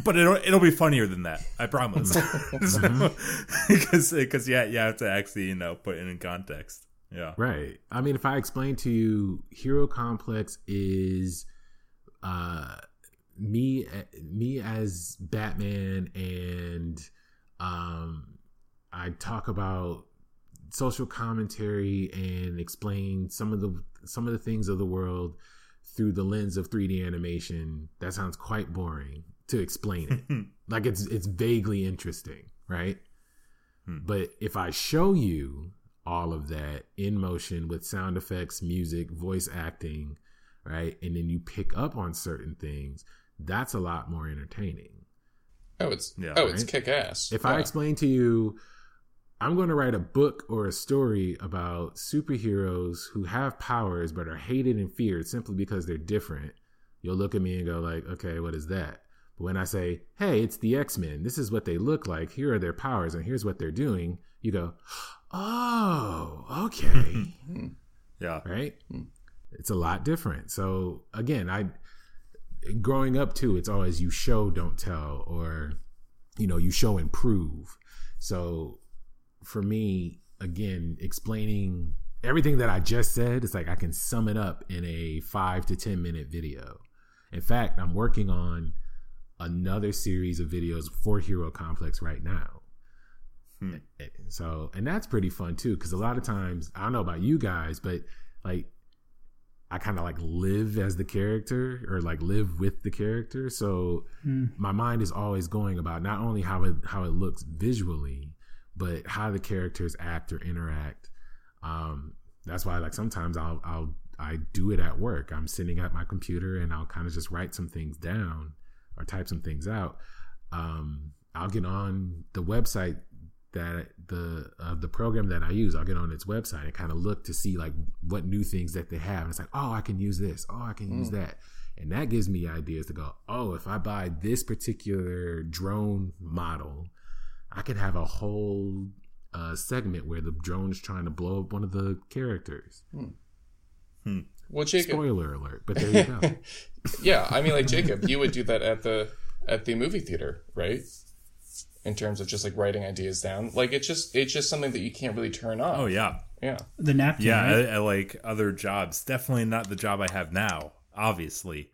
But it'll it'll be funnier than that. I promise. (laughs) (laughs) Because because yeah you have to actually you know put it in context. Yeah. Right. I mean, if I explain to you, Hero Complex is uh, me me as Batman, and um, I talk about social commentary and explain some of the some of the things of the world through the lens of 3D animation. That sounds quite boring to explain it. (laughs) like it's it's vaguely interesting, right? But if I show you all of that in motion with sound effects, music, voice acting, right? And then you pick up on certain things, that's a lot more entertaining. Oh, it's Yeah, oh, it's kick ass. If I explain to you, I'm going to write a book or a story about superheroes who have powers but are hated and feared simply because they're different, you'll look at me and go like, "Okay, what is that?" But when I say, "Hey, it's the X-Men. This is what they look like. Here are their powers and here's what they're doing." You go, "Oh, okay." (laughs) Yeah. right? Hmm. It's a lot different. So again, I growing up too, it's always you show, don't tell, or you know, you show and prove. So for me, again, explaining everything that I just said, it's like I can sum it up in a five to ten minute video. In fact, I'm working on another series of videos for Hero Complex right now. Hmm. Eh, so, and that's pretty fun too, because a lot of times, I don't know about you guys, but like I kind of like live as the character or like live with the character. So Mm. my mind is always going about not only how it how it looks visually, but how the characters act or interact. Um, that's why like sometimes I'll I'll I do it at work. I'm sitting at my computer and I'll kind of just write some things down or type some things out. Um, I'll get on the website that the uh, the program that I use. I'll get on its website and kind of look to see like what new things that they have. And it's like, oh, I can use this. Oh, I can use that. And that gives me ideas to go, oh, if I buy this particular drone model, I could have a whole uh, segment where the drone is trying to blow up one of the characters. Well, Jacob, Spoiler alert, but there you go. (laughs) yeah, I mean, like Jacob, you would do that at the at the movie theater, right? In terms of just like writing ideas down, like it's just it's just something that you can't really turn off. Oh yeah, yeah. The napkin. yeah. right? I, I like other jobs. Definitely not the job I have now. Obviously,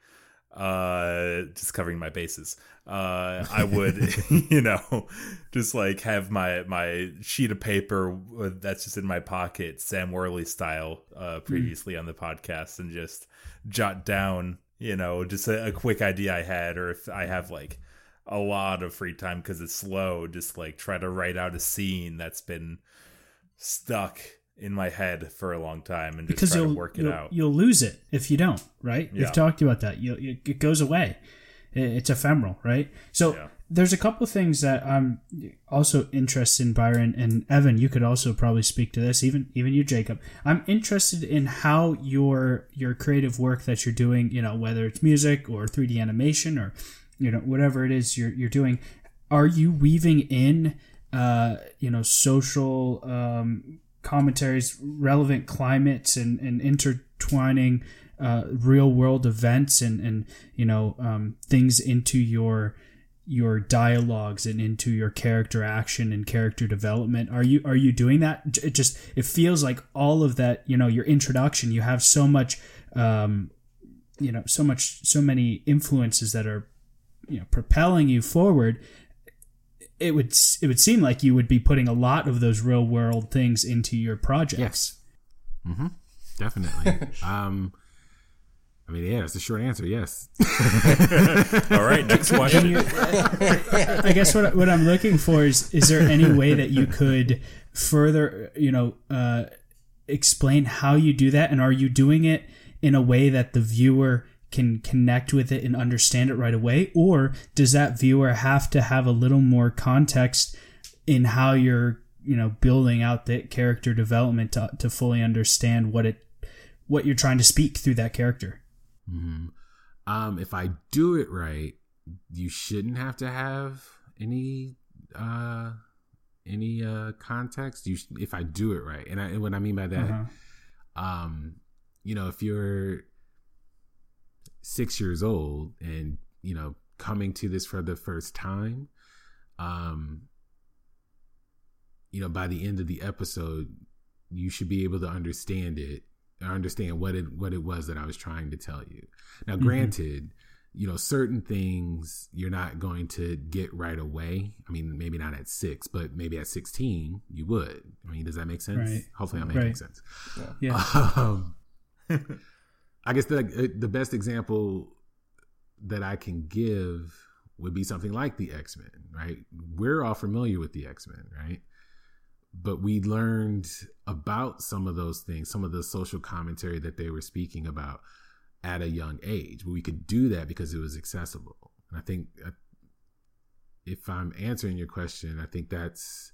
uh, just covering my bases. Uh, I would, (laughs) (laughs) you know, just like have my my sheet of paper that's just in my pocket, Sam Worley style, uh, previously on the podcast, and just jot down, you know, just a, a quick idea I had, or if I have like a lot of free time because it's slow, just like try to write out a scene that's been stuck in my head for a long time and just because try you'll to work it you'll, out. you'll lose it if you don't. Right? Yeah. We've talked about that. You, it goes away. It's ephemeral, right? So Yeah. there's a couple of things that I'm also interested in, Byron and Evan. You could also probably speak to this. Even even you, Jacob. I'm interested in how your your creative work that you're doing. You know, whether it's music or 3D animation or you know whatever it is you're you're doing. Are you weaving in, uh, you know, social um, commentaries, relevant climates, and, and intertwining uh, real world events and and you know um, things into your your dialogues and into your character action and character development are you are you doing that it just it feels like all of that you know your introduction you have so much um you know so much so many influences that are you know propelling you forward it would it would seem like you would be putting a lot of those real world things into your projects Yes. mm-hmm. Definitely. (laughs) um, I mean, yeah, it's a short answer. Yes. (laughs) All right, next Can question. you, I guess what what I'm looking for is is there any way that you could further you know uh, explain how you do that, and are you doing it in a way that the viewer can connect with it and understand it right away, or does that viewer have to have a little more context in how you're you know building out the character development to, to fully understand what it what you're trying to speak through that character? hmm Um, if I do it right, you shouldn't have to have any uh any uh context. You sh- if I do it right, and, I, what I mean by that, Uh-huh. um, you know, if you're six years old and you know coming to this for the first time, um, you know, by the end of the episode, you should be able to understand it or understand what it what it was that I was trying to tell you. Now, granted, you know, certain things you're not going to get right away. I mean, maybe not at six, but maybe at sixteen you would. I mean, does that make sense? Right. Hopefully, I'm making Right. sense. Yeah. (laughs) Um, (laughs) I guess the the best example that I can give would be something like the X Men, right? We're all familiar with the X Men, right? But we learned about some of those things, some of the social commentary that they were speaking about at a young age. We could do that because it was accessible. And I think uh, if I'm answering your question, I think that's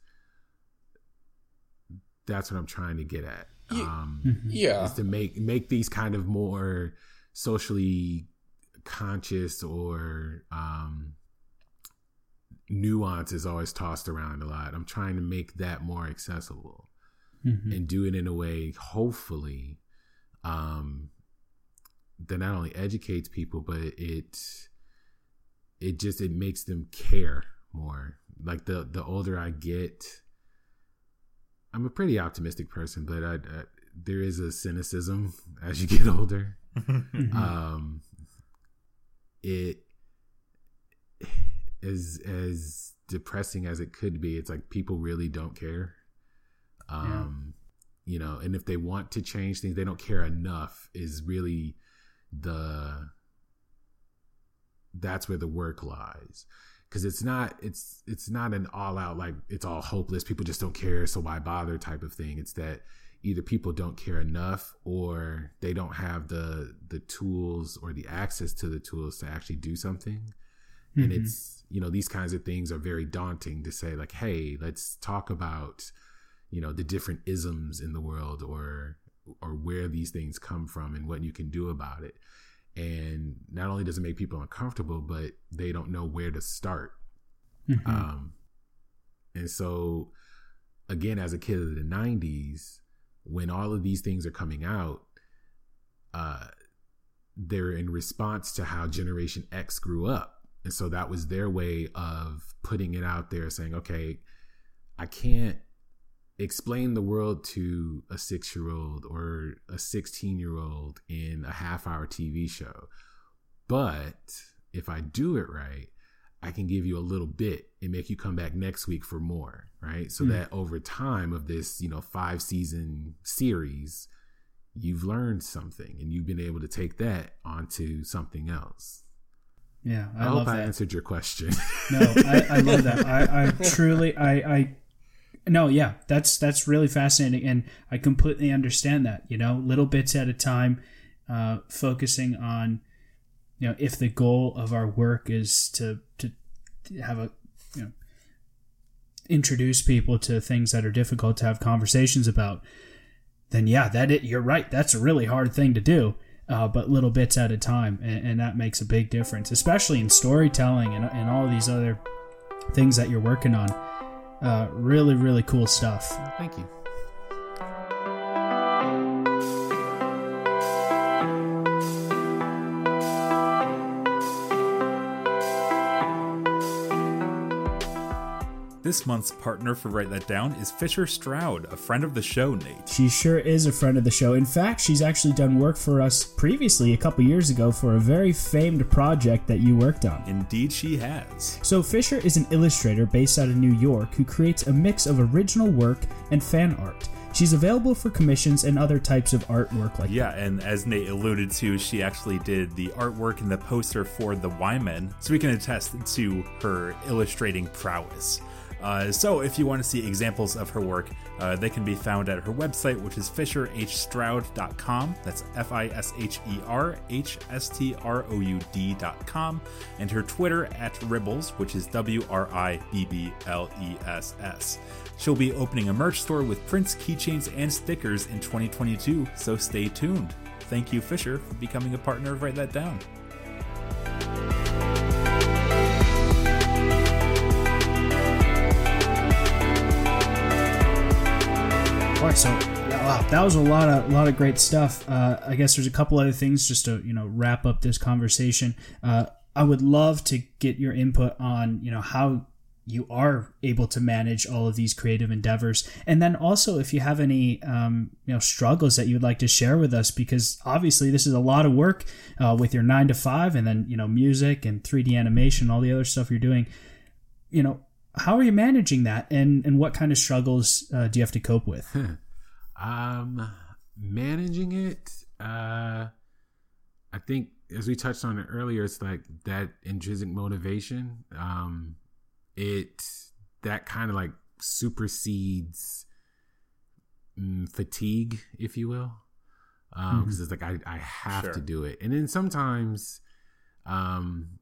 that's what I'm trying to get at. Um, Yeah. is to make make these kind of more socially conscious or um nuance is always tossed around a lot i'm trying to make that more accessible Mhm. and do it in a way hopefully um that not only educates people but it it just it makes them care more like the the older i get i'm a pretty optimistic person but i, I there is a cynicism (laughs) as you get older. (laughs) Um it is as depressing as it could be. It's like people really don't care. Um you know, and if they want to change things, they don't care enough is really the that's where the work lies because it's not it's it's not an all out like it's all hopeless people just don't care so why bother type of thing. It's that either people don't care enough or they don't have the the tools or the access to the tools to actually do something. Mm-hmm. and it's you know these kinds of things are very daunting to say like hey let's talk about you know the different isms in the world or or where these things come from and what you can do about it and not only does it make people uncomfortable but they don't know where to start mm-hmm. um and so again as a kid of the 90s when all of these things are coming out uh they're in response to how generation x grew up and so that was their way of putting it out there saying okay i can't explain the world to a six year old or a 16 year old in a half hour TV show. But if I do it right, I can give you a little bit and make you come back next week for more, right? So mm. that over time of this, you know, five season series, you've learned something and you've been able to take that onto something else. Yeah, I, I hope I answered your question. no, I, I love that. I, I (laughs) truly, I, I no, yeah, that's that's really fascinating, and I completely understand that. You know, little bits at a time, uh, focusing on, you know, if the goal of our work is to to have a, you know, introduce people to things that are difficult to have conversations about, then yeah, that it, you're right. That's a really hard thing to do. Uh, but little bits at a time, and, and, that makes a big difference, especially in storytelling and, and all these other things that you're working on. Uh, really, really cool stuff. Thank you. This month's partner for Write That Down is Fisher Stroud, a friend of the show, Nate. She sure is a friend of the show. In fact, she's actually done work for us previously a couple years ago for a very famed project that you worked on. Indeed, she has. So, Fisher is an illustrator based out of New York who creates a mix of original work and fan art. She's available for commissions and other types of artwork like Yeah, and as Nate alluded to, she actually did the artwork and the poster for the Y-Men, so we can attest to her illustrating prowess. Uh, so, if you want to see examples of her work, uh, they can be found at her website, which is fisherhstroud.com. That's F I S H E R H S T R O U D.com. And her Twitter at Ribbles, which is W R I B B L E S S. She'll be opening a merch store with prints, keychains, and stickers in 2022, so stay tuned. Thank you, Fisher, for becoming a partner of Write That Down. All right, so wow, that was a lot of lot of great stuff. Uh, I guess there's a couple other things just to you know wrap up this conversation. Uh, I would love to get your input on you know how you are able to manage all of these creative endeavors and then also if you have any um, you know struggles that you'd like to share with us because obviously this is a lot of work uh, with your nine to five and then you know music and 3d animation all the other stuff you're doing you know how are you managing that and and what kind of struggles uh, do you have to cope with (laughs) um managing it uh i think as we touched on it earlier it's like that intrinsic motivation um it that kind of like supersedes mm, fatigue if you will um because mm-hmm. it's like i i have sure. to do it and then sometimes um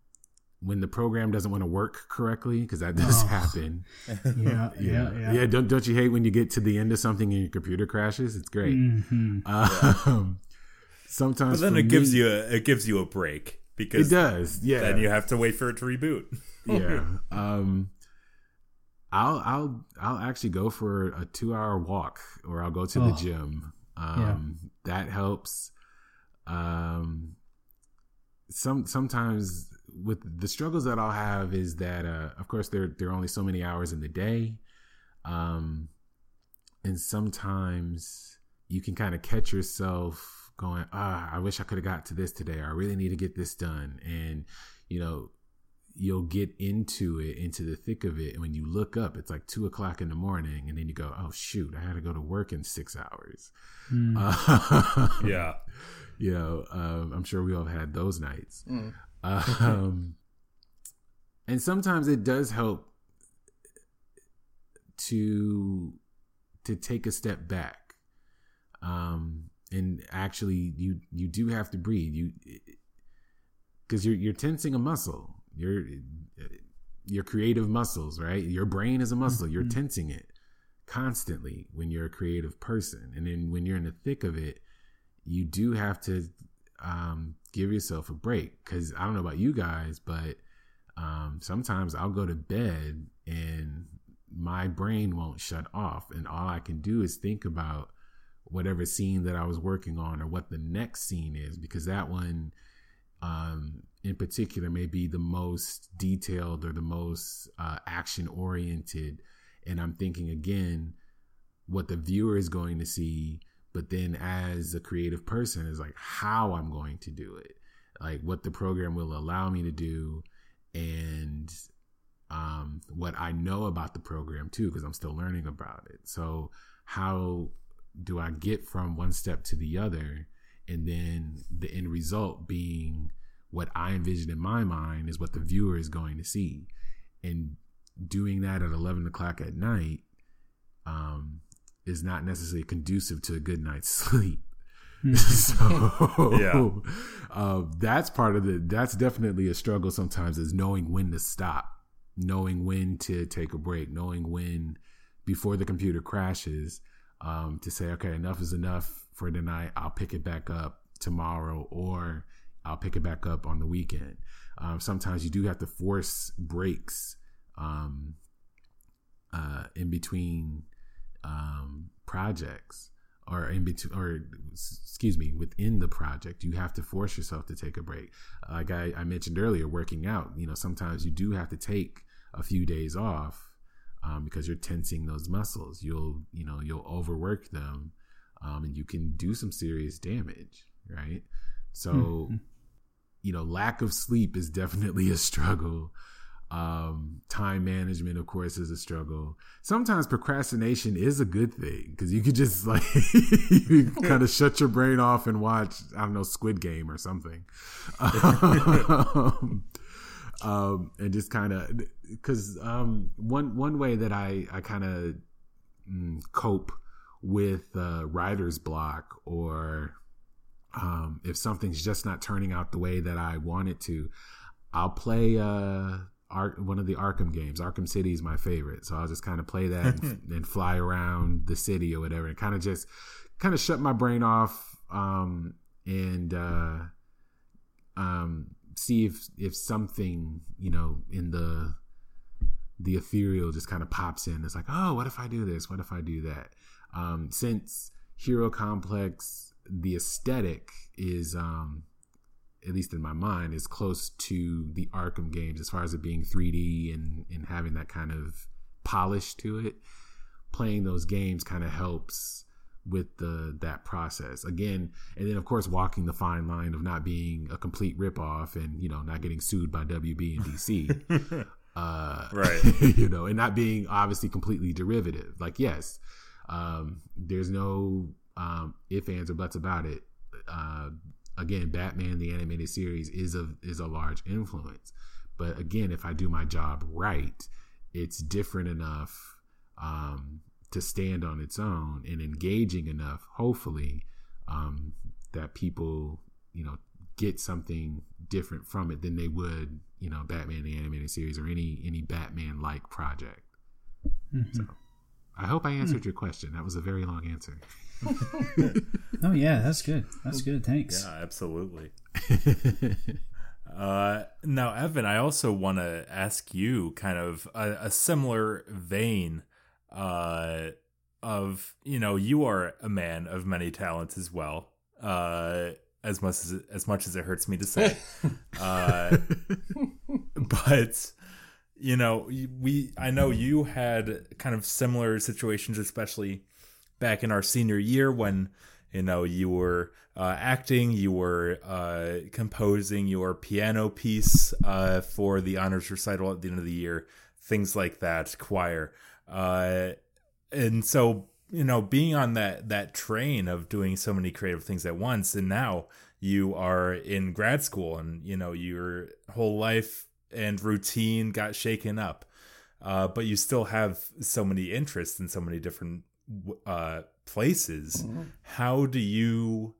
when the program doesn't want to work correctly because that does oh. happen. (laughs) (laughs) yeah, yeah, yeah, yeah. Don't don't you hate when you get to the end of something and your computer crashes? It's great. Mm-hmm. Um, (laughs) sometimes, but then it me, gives you a it gives you a break because it does. Yeah, then you have to wait for it to reboot. yeah. Um, I'll I'll I'll actually go for a two hour walk or I'll go to oh. the gym. Um, yeah. that helps. Um, some sometimes with the struggles that I'll have is that, uh, of course, there there are only so many hours in the day, um, and sometimes you can kind of catch yourself going, "Ah, I wish I could have got to this today. I really need to get this done," and you know, you'll get into it, into the thick of it. And when you look up, it's like two o'clock in the morning. And then you go, oh, shoot, I had to go to work in six hours. Mm. Uh, (laughs) Yeah. you know, um, I'm sure we all have had those nights. Mm. Um, and sometimes it does help to to take a step back. Um, and actually, you you do have to breathe. You because you're you're tensing a muscle. Your your creative muscles, right? Your brain is a muscle. You're Mhm. tensing it constantly when you're a creative person, and then when you're in the thick of it, you do have to um, give yourself a break. Because I don't know about you guys, but um, sometimes I'll go to bed and my brain won't shut off, and all I can do is think about whatever scene that I was working on or what the next scene is, because that one um, in particular may be the most detailed or the most uh, action oriented. And I'm thinking again, what the viewer is going to see, but then as a creative person is like how I'm going to do it, like what the program will allow me to do, and um, what I know about the program too, because I'm still learning about it. So how do I get from one step to the other? And then the end result being what I envision in my mind is what the viewer is going to see. And doing that at 11 o'clock at night um, is not necessarily conducive to a good night's (laughs) sleep. (laughs) so Yeah. uh, that's part of the that's definitely a struggle sometimes is knowing when to stop knowing when to take a break knowing when before the computer crashes um, to say okay enough is enough for tonight i'll pick it back up tomorrow or i'll pick it back up on the weekend um, sometimes you do have to force breaks um, uh, in between um, projects or in between or excuse me within the project you have to force yourself to take a break. Like I, I mentioned earlier working out you know sometimes you do have to take a few days off um, because you're tensing those muscles. You'll you know you'll overwork them um, and you can do some serious damage right? So Mhm. you know lack of sleep is (laughs) definitely a struggle um time management of course is a struggle. Sometimes procrastination is a good thing because you could just (laughs) like you kind of shut your brain off and watch i don't know squid game or something. Um, (laughs) um and just kind of because um one one way that i i kind of mm, cope with uh writer's block or um if something's just not turning out the way that i want it to i'll play uh Ar- one of the Arkham games. Arkham City is my favorite, so I'll just kind of play that and, (laughs) and fly around the city or whatever, and kind of just kind of shut my brain off um, and uh, um, see if if something you know in the the ethereal just kind of pops in. It's like, oh, what if I do this? What if I do that? Um, since Hero Complex, the aesthetic is um, at least in my mind, is close to the Arkham games as far as it being 3D and, and having that kind of polish to it. Playing those games kind of helps with the that process again, and then of course walking the fine line of not being a complete ripoff and you know not getting sued by WB and DC, (laughs) uh, Right. (laughs) you know, and not being obviously completely derivative. Like yes, um, there's no um, if ands or buts about it. Uh, again, Batman the animated series is a is a large influence. But again, if I do my job right, it's different enough um, to stand on its own and engaging enough, hopefully, um, that people you know get something different from it than they would you know Batman the animated series or any any Batman like project. Mhm. I hope I answered your question. That was a very long answer. (laughs) Oh yeah, that's good. That's good. Thanks. Yeah, absolutely. Uh, now, Evan, I also want to ask you kind of a, a similar vein uh, of, you know, you are a man of many talents as well, uh, as much as, as much as it hurts me to say. (laughs) uh, but, you know, we, I know you had kind of similar situations, especially back in our senior year when You know, you were uh, acting, you were uh, composing your piano piece uh, for the honors recital at the end of the year, things like that, choir. Uh, and so, you know, being on that that train of doing so many creative things at once, and now you are in grad school, and you know your whole life and routine got shaken up, uh, but you still have so many interests in so many different uh, places. Mm-hmm. How do you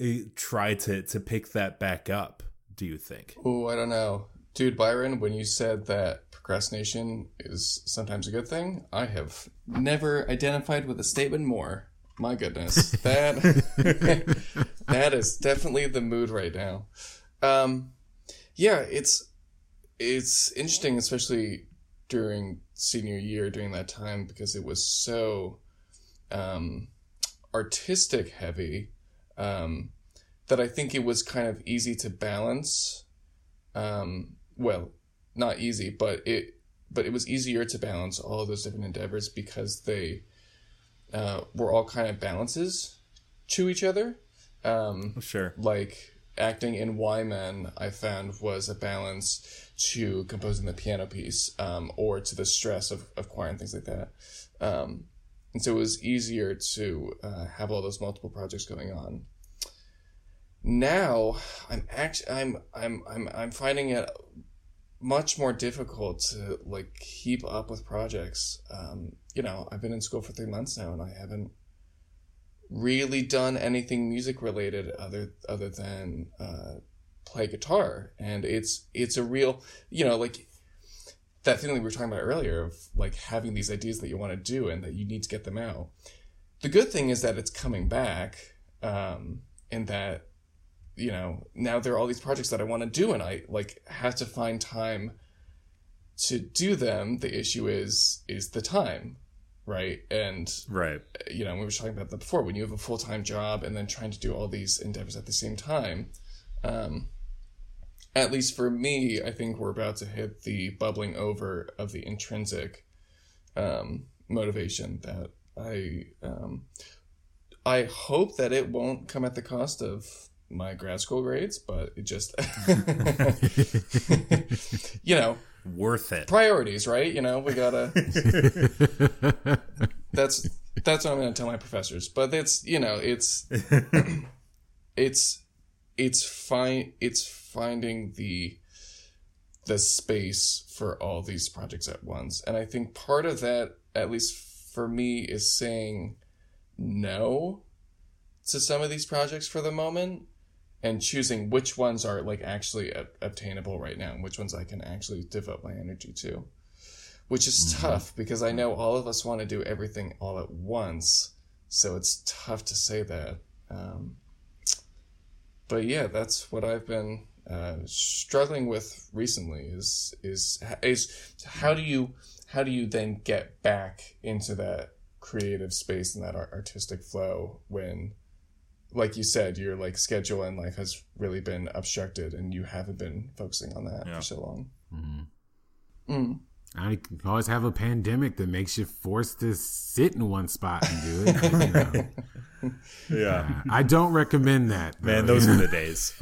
uh, try to to pick that back up? Do you think? Oh, I don't know, dude, Byron. When you said that procrastination is sometimes a good thing, I have never identified with a statement more. My goodness, (laughs) that (laughs) that is definitely the mood right now. Um, yeah, it's it's interesting, especially during senior year during that time because it was so um, artistic heavy um, that I think it was kind of easy to balance. Um, well, not easy, but it but it was easier to balance all those different endeavors because they uh, were all kind of balances to each other. Um, sure. Like acting in Y Men, I found was a balance to composing the piano piece um, or to the stress of, of choir and things like that. Um, and so it was easier to uh, have all those multiple projects going on. Now I'm actually I'm I'm I'm I'm finding it much more difficult to like keep up with projects. Um, you know, I've been in school for three months now, and I haven't really done anything music related other other than uh, play guitar, and it's it's a real you know like that thing that we were talking about earlier of like having these ideas that you want to do and that you need to get them out. The good thing is that it's coming back, um, and that you know now there are all these projects that I want to do, and I like have to find time to do them. The issue is is the time, right? And right, you know we were talking about that before. When you have a full time job and then trying to do all these endeavors at the same time. Um, at least for me, I think we're about to hit the bubbling over of the intrinsic um, motivation that I um, I hope that it won't come at the cost of my grad school grades, but it just (laughs) you know worth it priorities, right? You know we gotta. (laughs) that's that's what I'm going to tell my professors, but it's you know it's (laughs) it's it's fine. It's finding the the space for all these projects at once. And I think part of that, at least for me, is saying no to some of these projects for the moment and choosing which ones are like actually obtainable right now and which ones I can actually devote my energy to. Which is mm-hmm. tough because I know all of us want to do everything all at once. So it's tough to say that. Um, but yeah, that's what I've been uh, struggling with recently. Is is is how do you how do you then get back into that creative space and that artistic flow when, like you said, your like schedule and life has really been obstructed and you haven't been focusing on that yeah. for so long. Mm-hmm. Mm. I can always have a pandemic that makes you forced to sit in one spot and do it. But, you know. (laughs) yeah. Uh, I don't recommend that. Though. Man, those were the (laughs) days.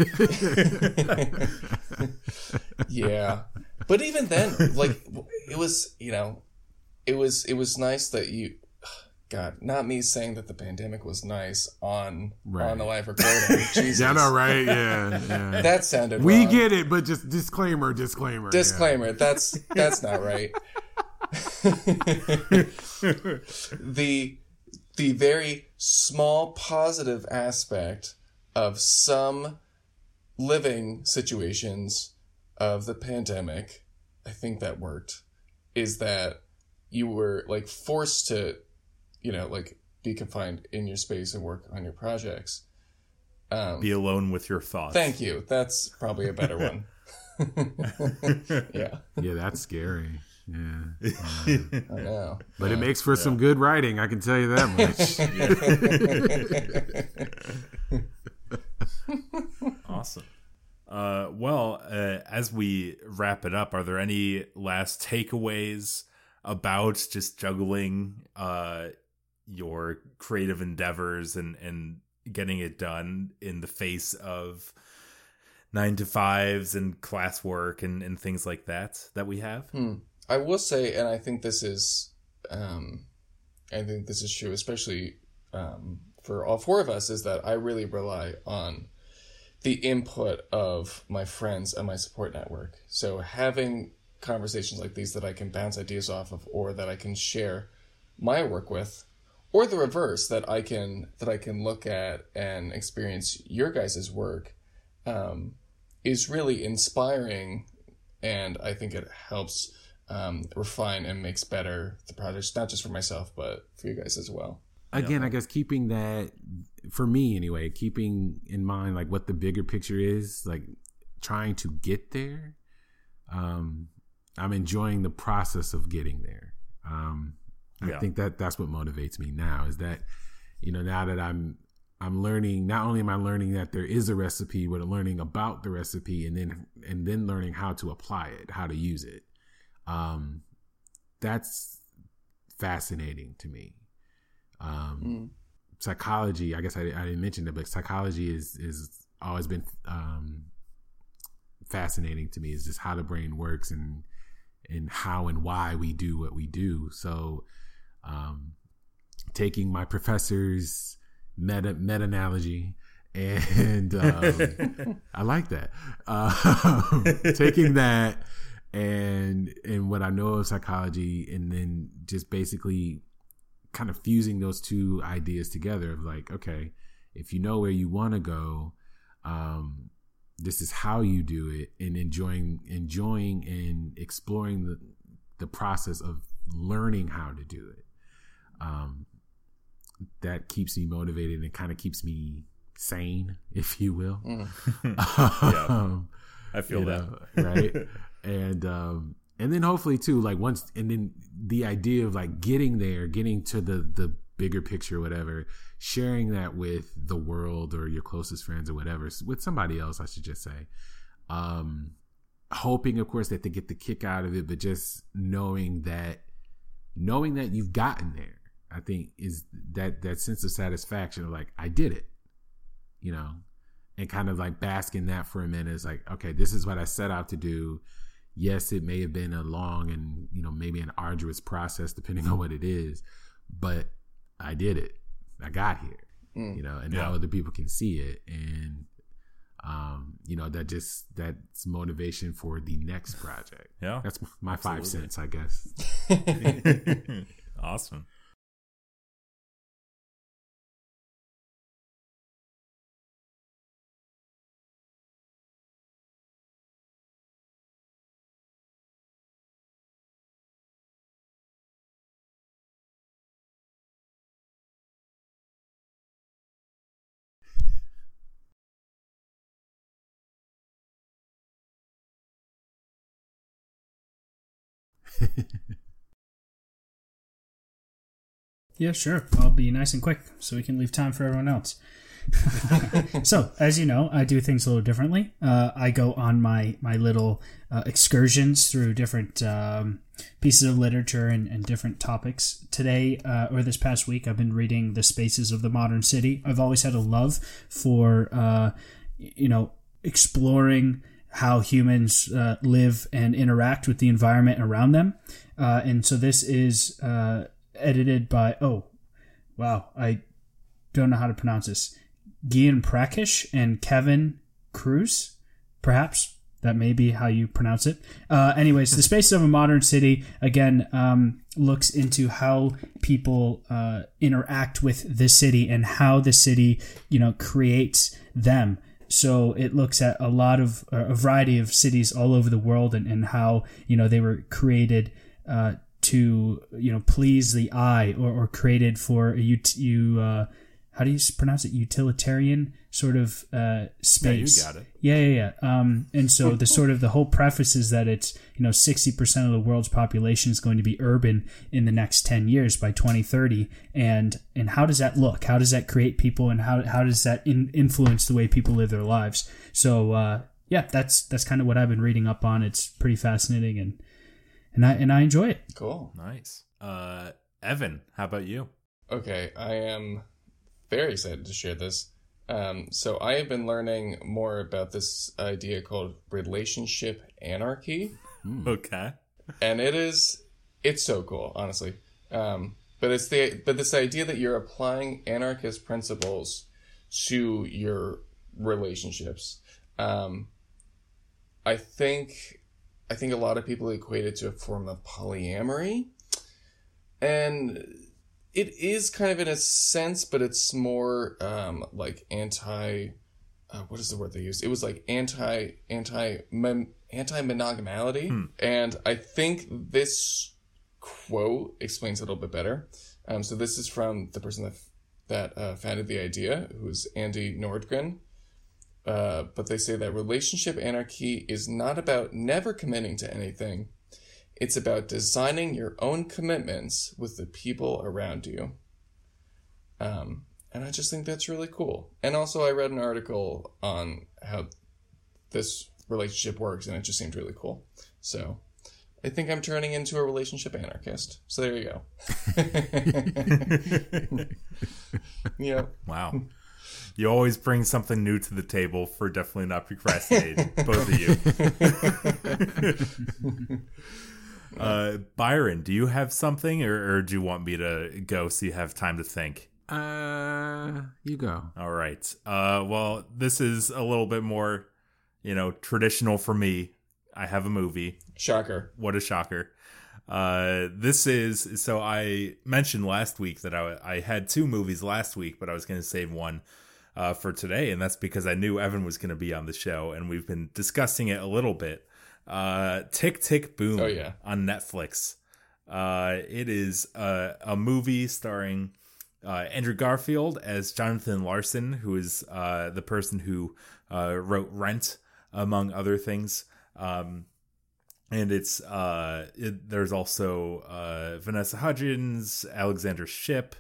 (laughs) yeah. But even then, like it was, you know, it was it was nice that you God, not me saying that the pandemic was nice on right. on the live recording. (laughs) Jesus. yeah, no, right? Yeah, yeah. that sounded. We wrong. get it, but just disclaimer, disclaimer, disclaimer. Yeah. That's that's not right. (laughs) the the very small positive aspect of some living situations of the pandemic, I think that worked, is that you were like forced to, you know, like be confined in your space and work on your projects. Um, be alone with your thoughts. Thank you. That's probably a better one. (laughs) yeah. Yeah, that's scary. Yeah. (laughs) I know. But it makes for yeah. some good writing, I can tell you that much. (laughs) awesome. Uh, well, uh, as we wrap it up, are there any last takeaways about just juggling uh, your creative endeavors and, and getting it done in the face of nine to fives and classwork and, and things like that that we have. Hmm. I will say, and I think this is, um, I think this is true, especially um, for all four of us, is that I really rely on the input of my friends and my support network. So having conversations like these that I can bounce ideas off of, or that I can share my work with, or the reverse that I can that I can look at and experience your guys' work, um, is really inspiring, and I think it helps um, refine and makes better the projects, not just for myself but for you guys as well. Again, I guess keeping that for me anyway, keeping in mind like what the bigger picture is, like trying to get there. Um, I'm enjoying the process of getting there. Um, I Yeah. think that that's what motivates me now is that, you know, now that I'm I'm learning not only am I learning that there is a recipe, but learning about the recipe and then and then learning how to apply it, how to use it. Um, that's fascinating to me. Um, Mm. psychology, I guess I, I didn't mention it, but psychology is is always been um, fascinating to me. Is just how the brain works and and how and why we do what we do. So, um, taking my professor's meta meta analogy and um, (laughs) I like that. Um, taking that and and what I know of psychology, and then just basically kind of fusing those two ideas together of like, okay, if you know where you want to go, um, this is how you do it, and enjoying enjoying and exploring the the process of learning how to do it. Um, that keeps me motivated and kind of keeps me sane, (laughs) if you will. Mm. (laughs) Um, I feel that. know, right? (laughs) and um, and then hopefully too, like once, and then the idea of like getting there, getting to the the bigger picture, whatever, sharing that with the world or your closest friends or whatever, with somebody else, I should just say. Um, hoping, of course, that they get the kick out of it, but just knowing that, knowing that you've gotten there, I think is that that sense of satisfaction of like I did it, you know, and kind of like bask in that for a minute is like, okay, this is what I set out to do. Yes, it may have been a long and, you know, maybe an arduous process depending on what it is, but I did it. I got here, Mm. you know, and Yeah. now other people can see it. And, um, you know, that just, that's motivation for the next project. Yeah. That's my five cents, I guess. (laughs) (laughs) awesome. (laughs) Yeah, sure. I'll be nice and quick so we can leave time for everyone else. (laughs) so, as you know, I do things a little differently. Uh, I go on my my little uh, excursions through different um, pieces of literature and, and different topics. Today, uh, or this past week, I've been reading *The Spaces of the Modern City*. I've always had a love for, uh, you know, exploring how humans uh, live and interact with the environment around them. Uh, and so this is uh, edited by oh wow I don't know how to pronounce this. Gyan Prakash and Kevin Kruse perhaps? That may be how you pronounce it. Uh, anyways the space of a modern city again um, looks into how people uh, interact with the city and how the city you know creates them so it looks at a lot of a variety of cities all over the world and, and how you know they were created uh, to you know please the eye or, or created for ut- you uh, how do you pronounce it? Utilitarian sort of uh, space. got it. yeah yeah yeah. Um, and so the sort of the whole preface is that it's you know 60% of the world's population is going to be urban in the next 10 years by 2030 and and how does that look? How does that create people? And how, how does that in, influence the way people live their lives? So uh, yeah that's that's kind of what I've been reading up on. It's pretty fascinating and and I and I enjoy it. Cool. Nice. Uh, Evan, how about you? Okay, I am very excited to share this. Um, so I have been learning more about this idea called relationship anarchy, Okay. and it is it's so cool, honestly. Um, but it's the but this idea that you're applying anarchist principles to your relationships. Um, I think I think a lot of people equate it to a form of polyamory, and it is kind of in a sense, but it's more um, like anti. Uh, what is the word they used? It was like anti anti anti monogamality, and I think this quote explains it a little bit better. Um, so this is from the person that that uh, founded the idea, who's Andie Nordgren. Uh, but they say that relationship anarchy is not about never committing to anything. It's about designing your own commitments with the people around you. Um, and I just think that's really cool. And also, I read an article on how this relationship works, and it just seemed really cool. So, I think I'm turning into a relationship anarchist. So there you go. (laughs) yeah. Wow. You always bring something new to the table for definitely not procrastinating, both of you. (laughs) uh, Byron, do you have something, or, or do you want me to go so you have time to think? Uh, you go. All right. Uh, well, this is a little bit more, you know, traditional for me. I have a movie. Shocker. What a shocker. Uh, this is so I mentioned last week that I, I had two movies last week, but I was going to save one uh, for today, and that's because I knew Evan was going to be on the show, and we've been discussing it a little bit. Uh, Tick Tick Boom Oh, yeah. on Netflix. Uh, it is a, a movie starring uh, Andrew Garfield as Jonathan Larson, who is uh, the person who uh, wrote Rent, among other things. Um, and it's uh, it, there's also uh, Vanessa Hudgens, Alexandra Shipp.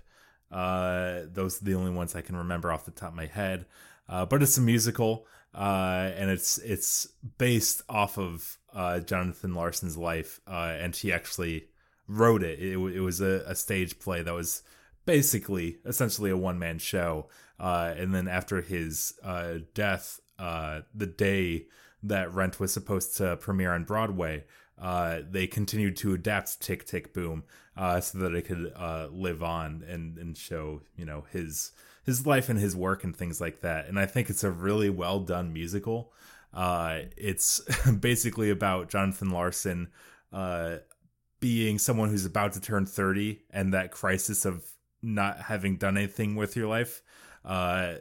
Uh, those are the only ones I can remember off the top of my head. Uh, but it's a musical, uh, and it's it's based off of uh, Jonathan Larson's life, uh, and he actually wrote it. It, it was a, a stage play that was basically essentially a one man show. Uh, and then after his uh, death, uh, the day that Rent was supposed to premiere on Broadway, uh, they continued to adapt Tick Tick Boom uh, so that it could uh, live on and, and show you know his his life and his work and things like that. And I think it's a really well done musical. Uh, it's (laughs) basically about Jonathan Larson uh, being someone who's about to turn 30 and that crisis of not having done anything with your life. Uh,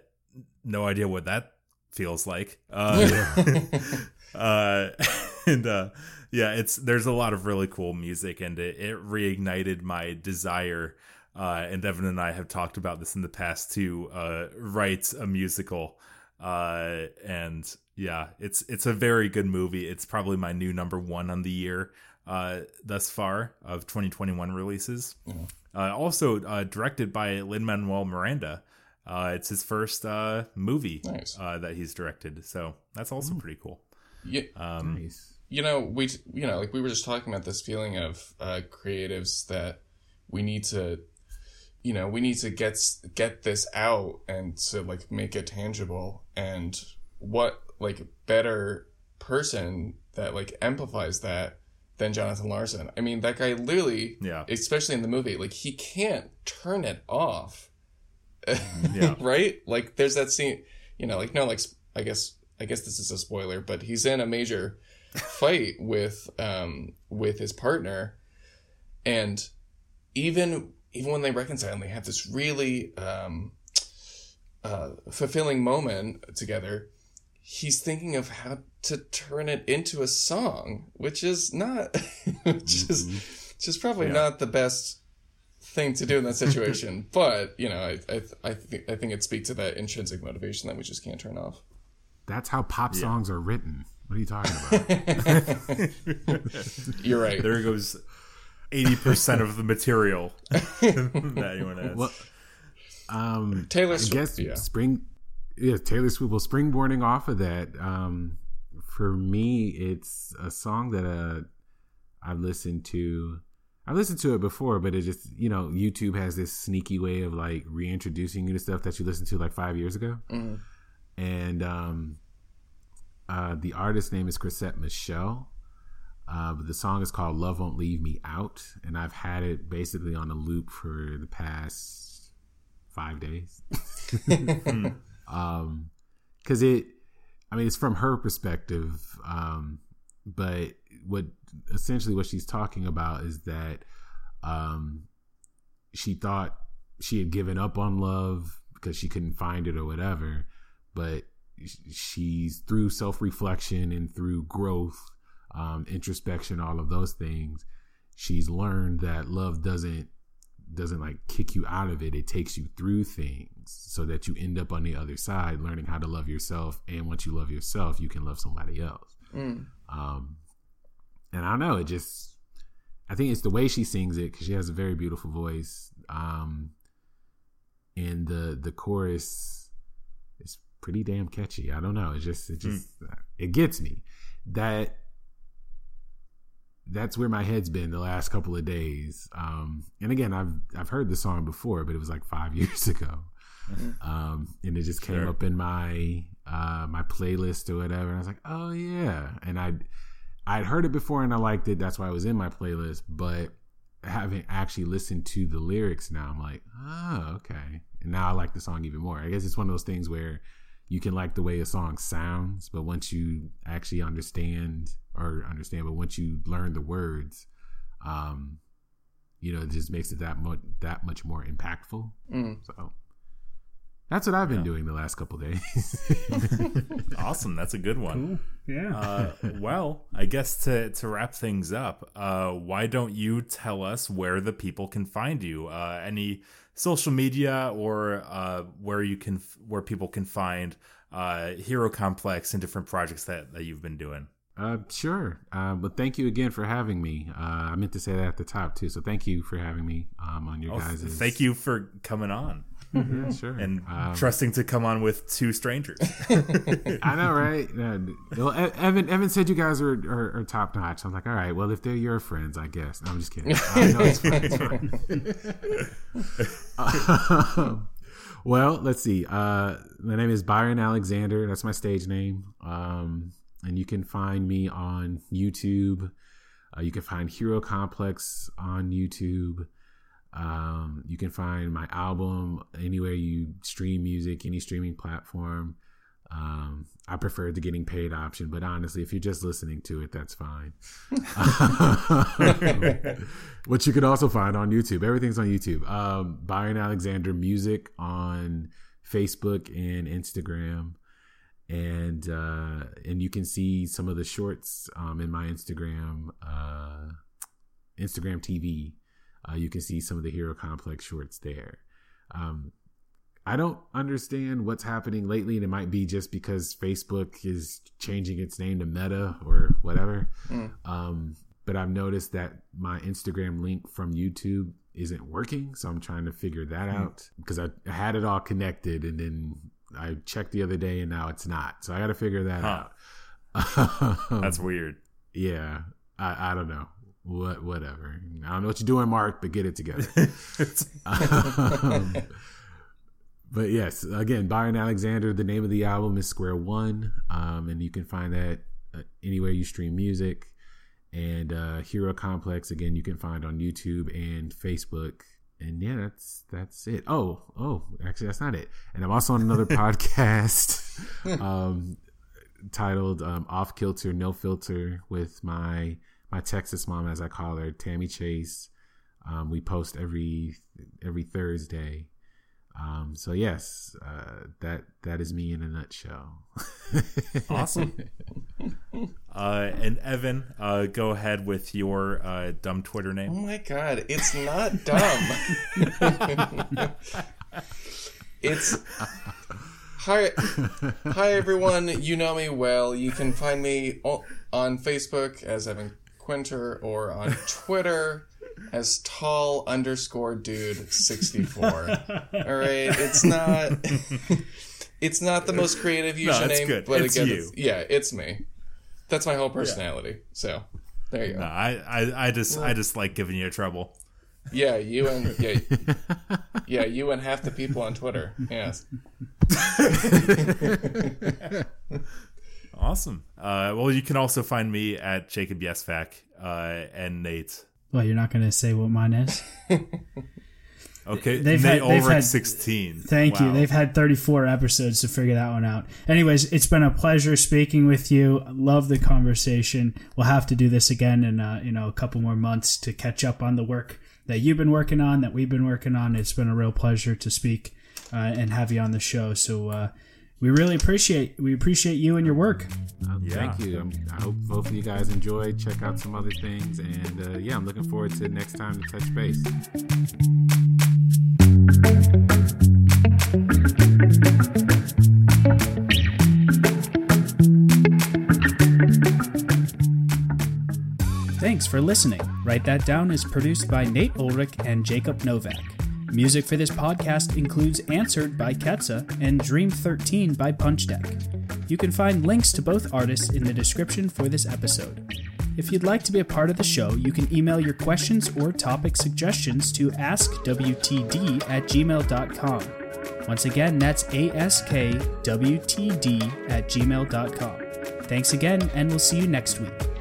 no idea what that feels like. Uh, (laughs) uh, (laughs) and uh, yeah, it's there's a lot of really cool music, and it, it reignited my desire. Uh, and Devin and I have talked about this in the past to uh, write a musical. Uh, and yeah, it's it's a very good movie. It's probably my new number one on the year uh, thus far of 2021 releases. Uh, also uh, directed by Lin Manuel Miranda. Uh, it's his first uh, movie Nice. uh, that he's directed, so that's also pretty cool. Yeah. Um, Nice. you know we you know like we were just talking about this feeling of uh, creatives that we need to you know we need to get get this out and to like make it tangible. And what like better person that like amplifies that than Jonathan Larson? I mean that guy literally Yeah. especially in the movie like he can't turn it off. (laughs) Yeah. right? Like there's that scene you know like no like I guess I guess this is a spoiler but he's in a major (laughs) fight with um with his partner. And even even when they reconcile and they have this really um uh fulfilling moment together. He's thinking of how to turn it into a song which is not (laughs) which is which is probably Yeah. not the best thing to do in that (laughs) situation. But you know i i i, th- I think it speaks to that intrinsic motivation that we just can't turn off. That's how pop songs are written. What are you talking about? (laughs) you're right. There goes 80% of the material (laughs) that anyone has. well, um, Taylor I Swift, guess yeah. spring. Yeah, Taylor Swift. Well, springboarding off of that, um, for me, it's a song that uh, I've listened to. I listened to it before, but it just you know YouTube has this sneaky way of like reintroducing you to stuff that you listened to like five years ago, Mm-hmm. and um, uh, the artist's name is Chrisette Michele. Uh, but the song is called "Love Won't Leave Me Out," and I've had it basically on a loop for the past five days. (laughs) um, because it, I mean, it's from her perspective. Um, but what essentially what she's talking about is that, um, she thought she had given up on love because she couldn't find it or whatever, but she's through self reflection and through growth, um, introspection, all of those things. She's learned that love doesn't doesn't like kick you out of it. It takes you through things so that you end up on the other side learning how to love yourself. And once you love yourself you can love somebody else. Mm. um and i don't know it just i think it's the way she sings it because she has a very beautiful voice. Um and the the chorus is pretty damn catchy. I don't know. It just it just it gets me. That that's where my head's been the last couple of days. Um, and again, I've I've heard the song before, but it was like five (laughs) years ago, um, and it just came up in my uh, my playlist or whatever. And I was like, oh yeah, and I I'd heard it before and I liked it. That's why it was in my playlist. But having actually listened to the lyrics now, I'm like, oh okay, and now I like the song even more. I guess it's one of those things where you can like the way a song sounds, but once you actually understand or understand, but once you learn the words, um, you know, it just makes it that much that much more impactful. Mm. So that's what I've been Yeah. doing the last couple days. (laughs) (laughs) Awesome. That's a good one. Cool. Yeah. Uh, well, I guess to, to wrap things up, uh, why don't you tell us where the people can find you? Uh, any social media or uh, where you can where people can find uh, Hero Complex and different projects that, that you've been doing. Uh, sure. Uh, but thank you again for having me. Uh, I meant to say that at the top too. So thank you for having me um, on your Oh, guys. thank you for coming on Yeah, (laughs) sure. and Um, trusting to come on with two strangers. (laughs) I know, right? (laughs) Yeah. Well, Evan, Evan said you guys are, are, are top notch. I'm like, all right. Well, if they're your friends, I guess. No, I'm just kidding. No, it's fine. It's fine. Um, well, let's see. Uh, my name is Byron Alexander. That's my stage name. Um, and you can find me on YouTube. Uh, you can find Hero Complex on YouTube. Um, you can find my album anywhere you stream music, any streaming platform. Um, I prefer the getting paid option, but honestly, if you're just listening to it, that's fine. (laughs) (laughs) Which you can also find on YouTube. Everything's on YouTube. Um, Byron Alexander Music on Facebook and Instagram, and uh, and you can see some of the shorts um, in my Instagram uh, Instagram TV. Uh, you can see some of the Hero Complex shorts there. Um, I don't understand what's happening lately, and it might be just because Facebook is changing its name to Meta or whatever. Mm. Um, but I've noticed that my Instagram link from YouTube isn't working, so I'm trying to figure that out because I, I had it all connected, and then I checked the other day, and now it's not. So I got to figure that Huh. out. (laughs) That's weird. yeah, I, I don't know. What whatever. I don't know what you're doing, Mark, but get it together. (laughs) Um, but yes, again, Byron Alexander. The name of the album is Square One, um, and you can find that uh, anywhere you stream music. And uh, Hero Complex, again, you can find on YouTube and Facebook. And yeah, that's that's it. Oh, oh, actually, that's not it. And I'm also on another (laughs) podcast (laughs) um, titled um, "Off Kilter, No Filter" with my my Texas mom, as I call her, Tammy Chase. Um, we post every every Thursday. Um, so yes, uh, that that is me in a nutshell. (laughs) Awesome. (laughs) Uh, and Evan, uh, go ahead with your uh, dumb Twitter name. Oh my god, it's not dumb. (laughs) it's hi, hi everyone. You know me well. You can find me on Facebook as Evan Quinter or on Twitter (laughs) as tall underscore dude sixty four. (laughs) All right, it's not. (laughs) It's not the most creative No, username, good. but It's again. It's, yeah, it's me. That's my whole personality. So There you go. No, I, I, I just I just like giving you trouble. Yeah, you and yeah, yeah, you and half the people on Twitter. Yes. Awesome. Uh, well, you can also find me at Jacob Yesvac uh, and Nate. Well, you're not going to say what mine is. (laughs) Okay, They've Nate had- they've had- sixteen. Thank you. They've had 34 episodes to figure that one out. Anyways, it's been a pleasure speaking with you. Love the conversation. We'll have to do this again in uh, you know a couple more months to catch up on the work that you've been working on, that we've been working on. It's been a real pleasure to speak uh, and have you on the show. So uh, we really appreciate we appreciate you and your work. Uh, Yeah. Thank you. Um, I hope both of you guys enjoyed. Check out some other things, and uh, yeah, I'm looking forward to next time to touch base. Thanks for listening. Write That Down is produced by Nate Ulrich and Jacob Novak. Music for this podcast includes Answered by Ketsa and Dream 13 by Punch Deck. You can find links to both artists in the description for this episode. If you'd like to be a part of the show, you can email your questions or topic suggestions to askwtd at gmail.com. Once again, that's askwtd at gmail.com. Thanks again, and we'll see you next week.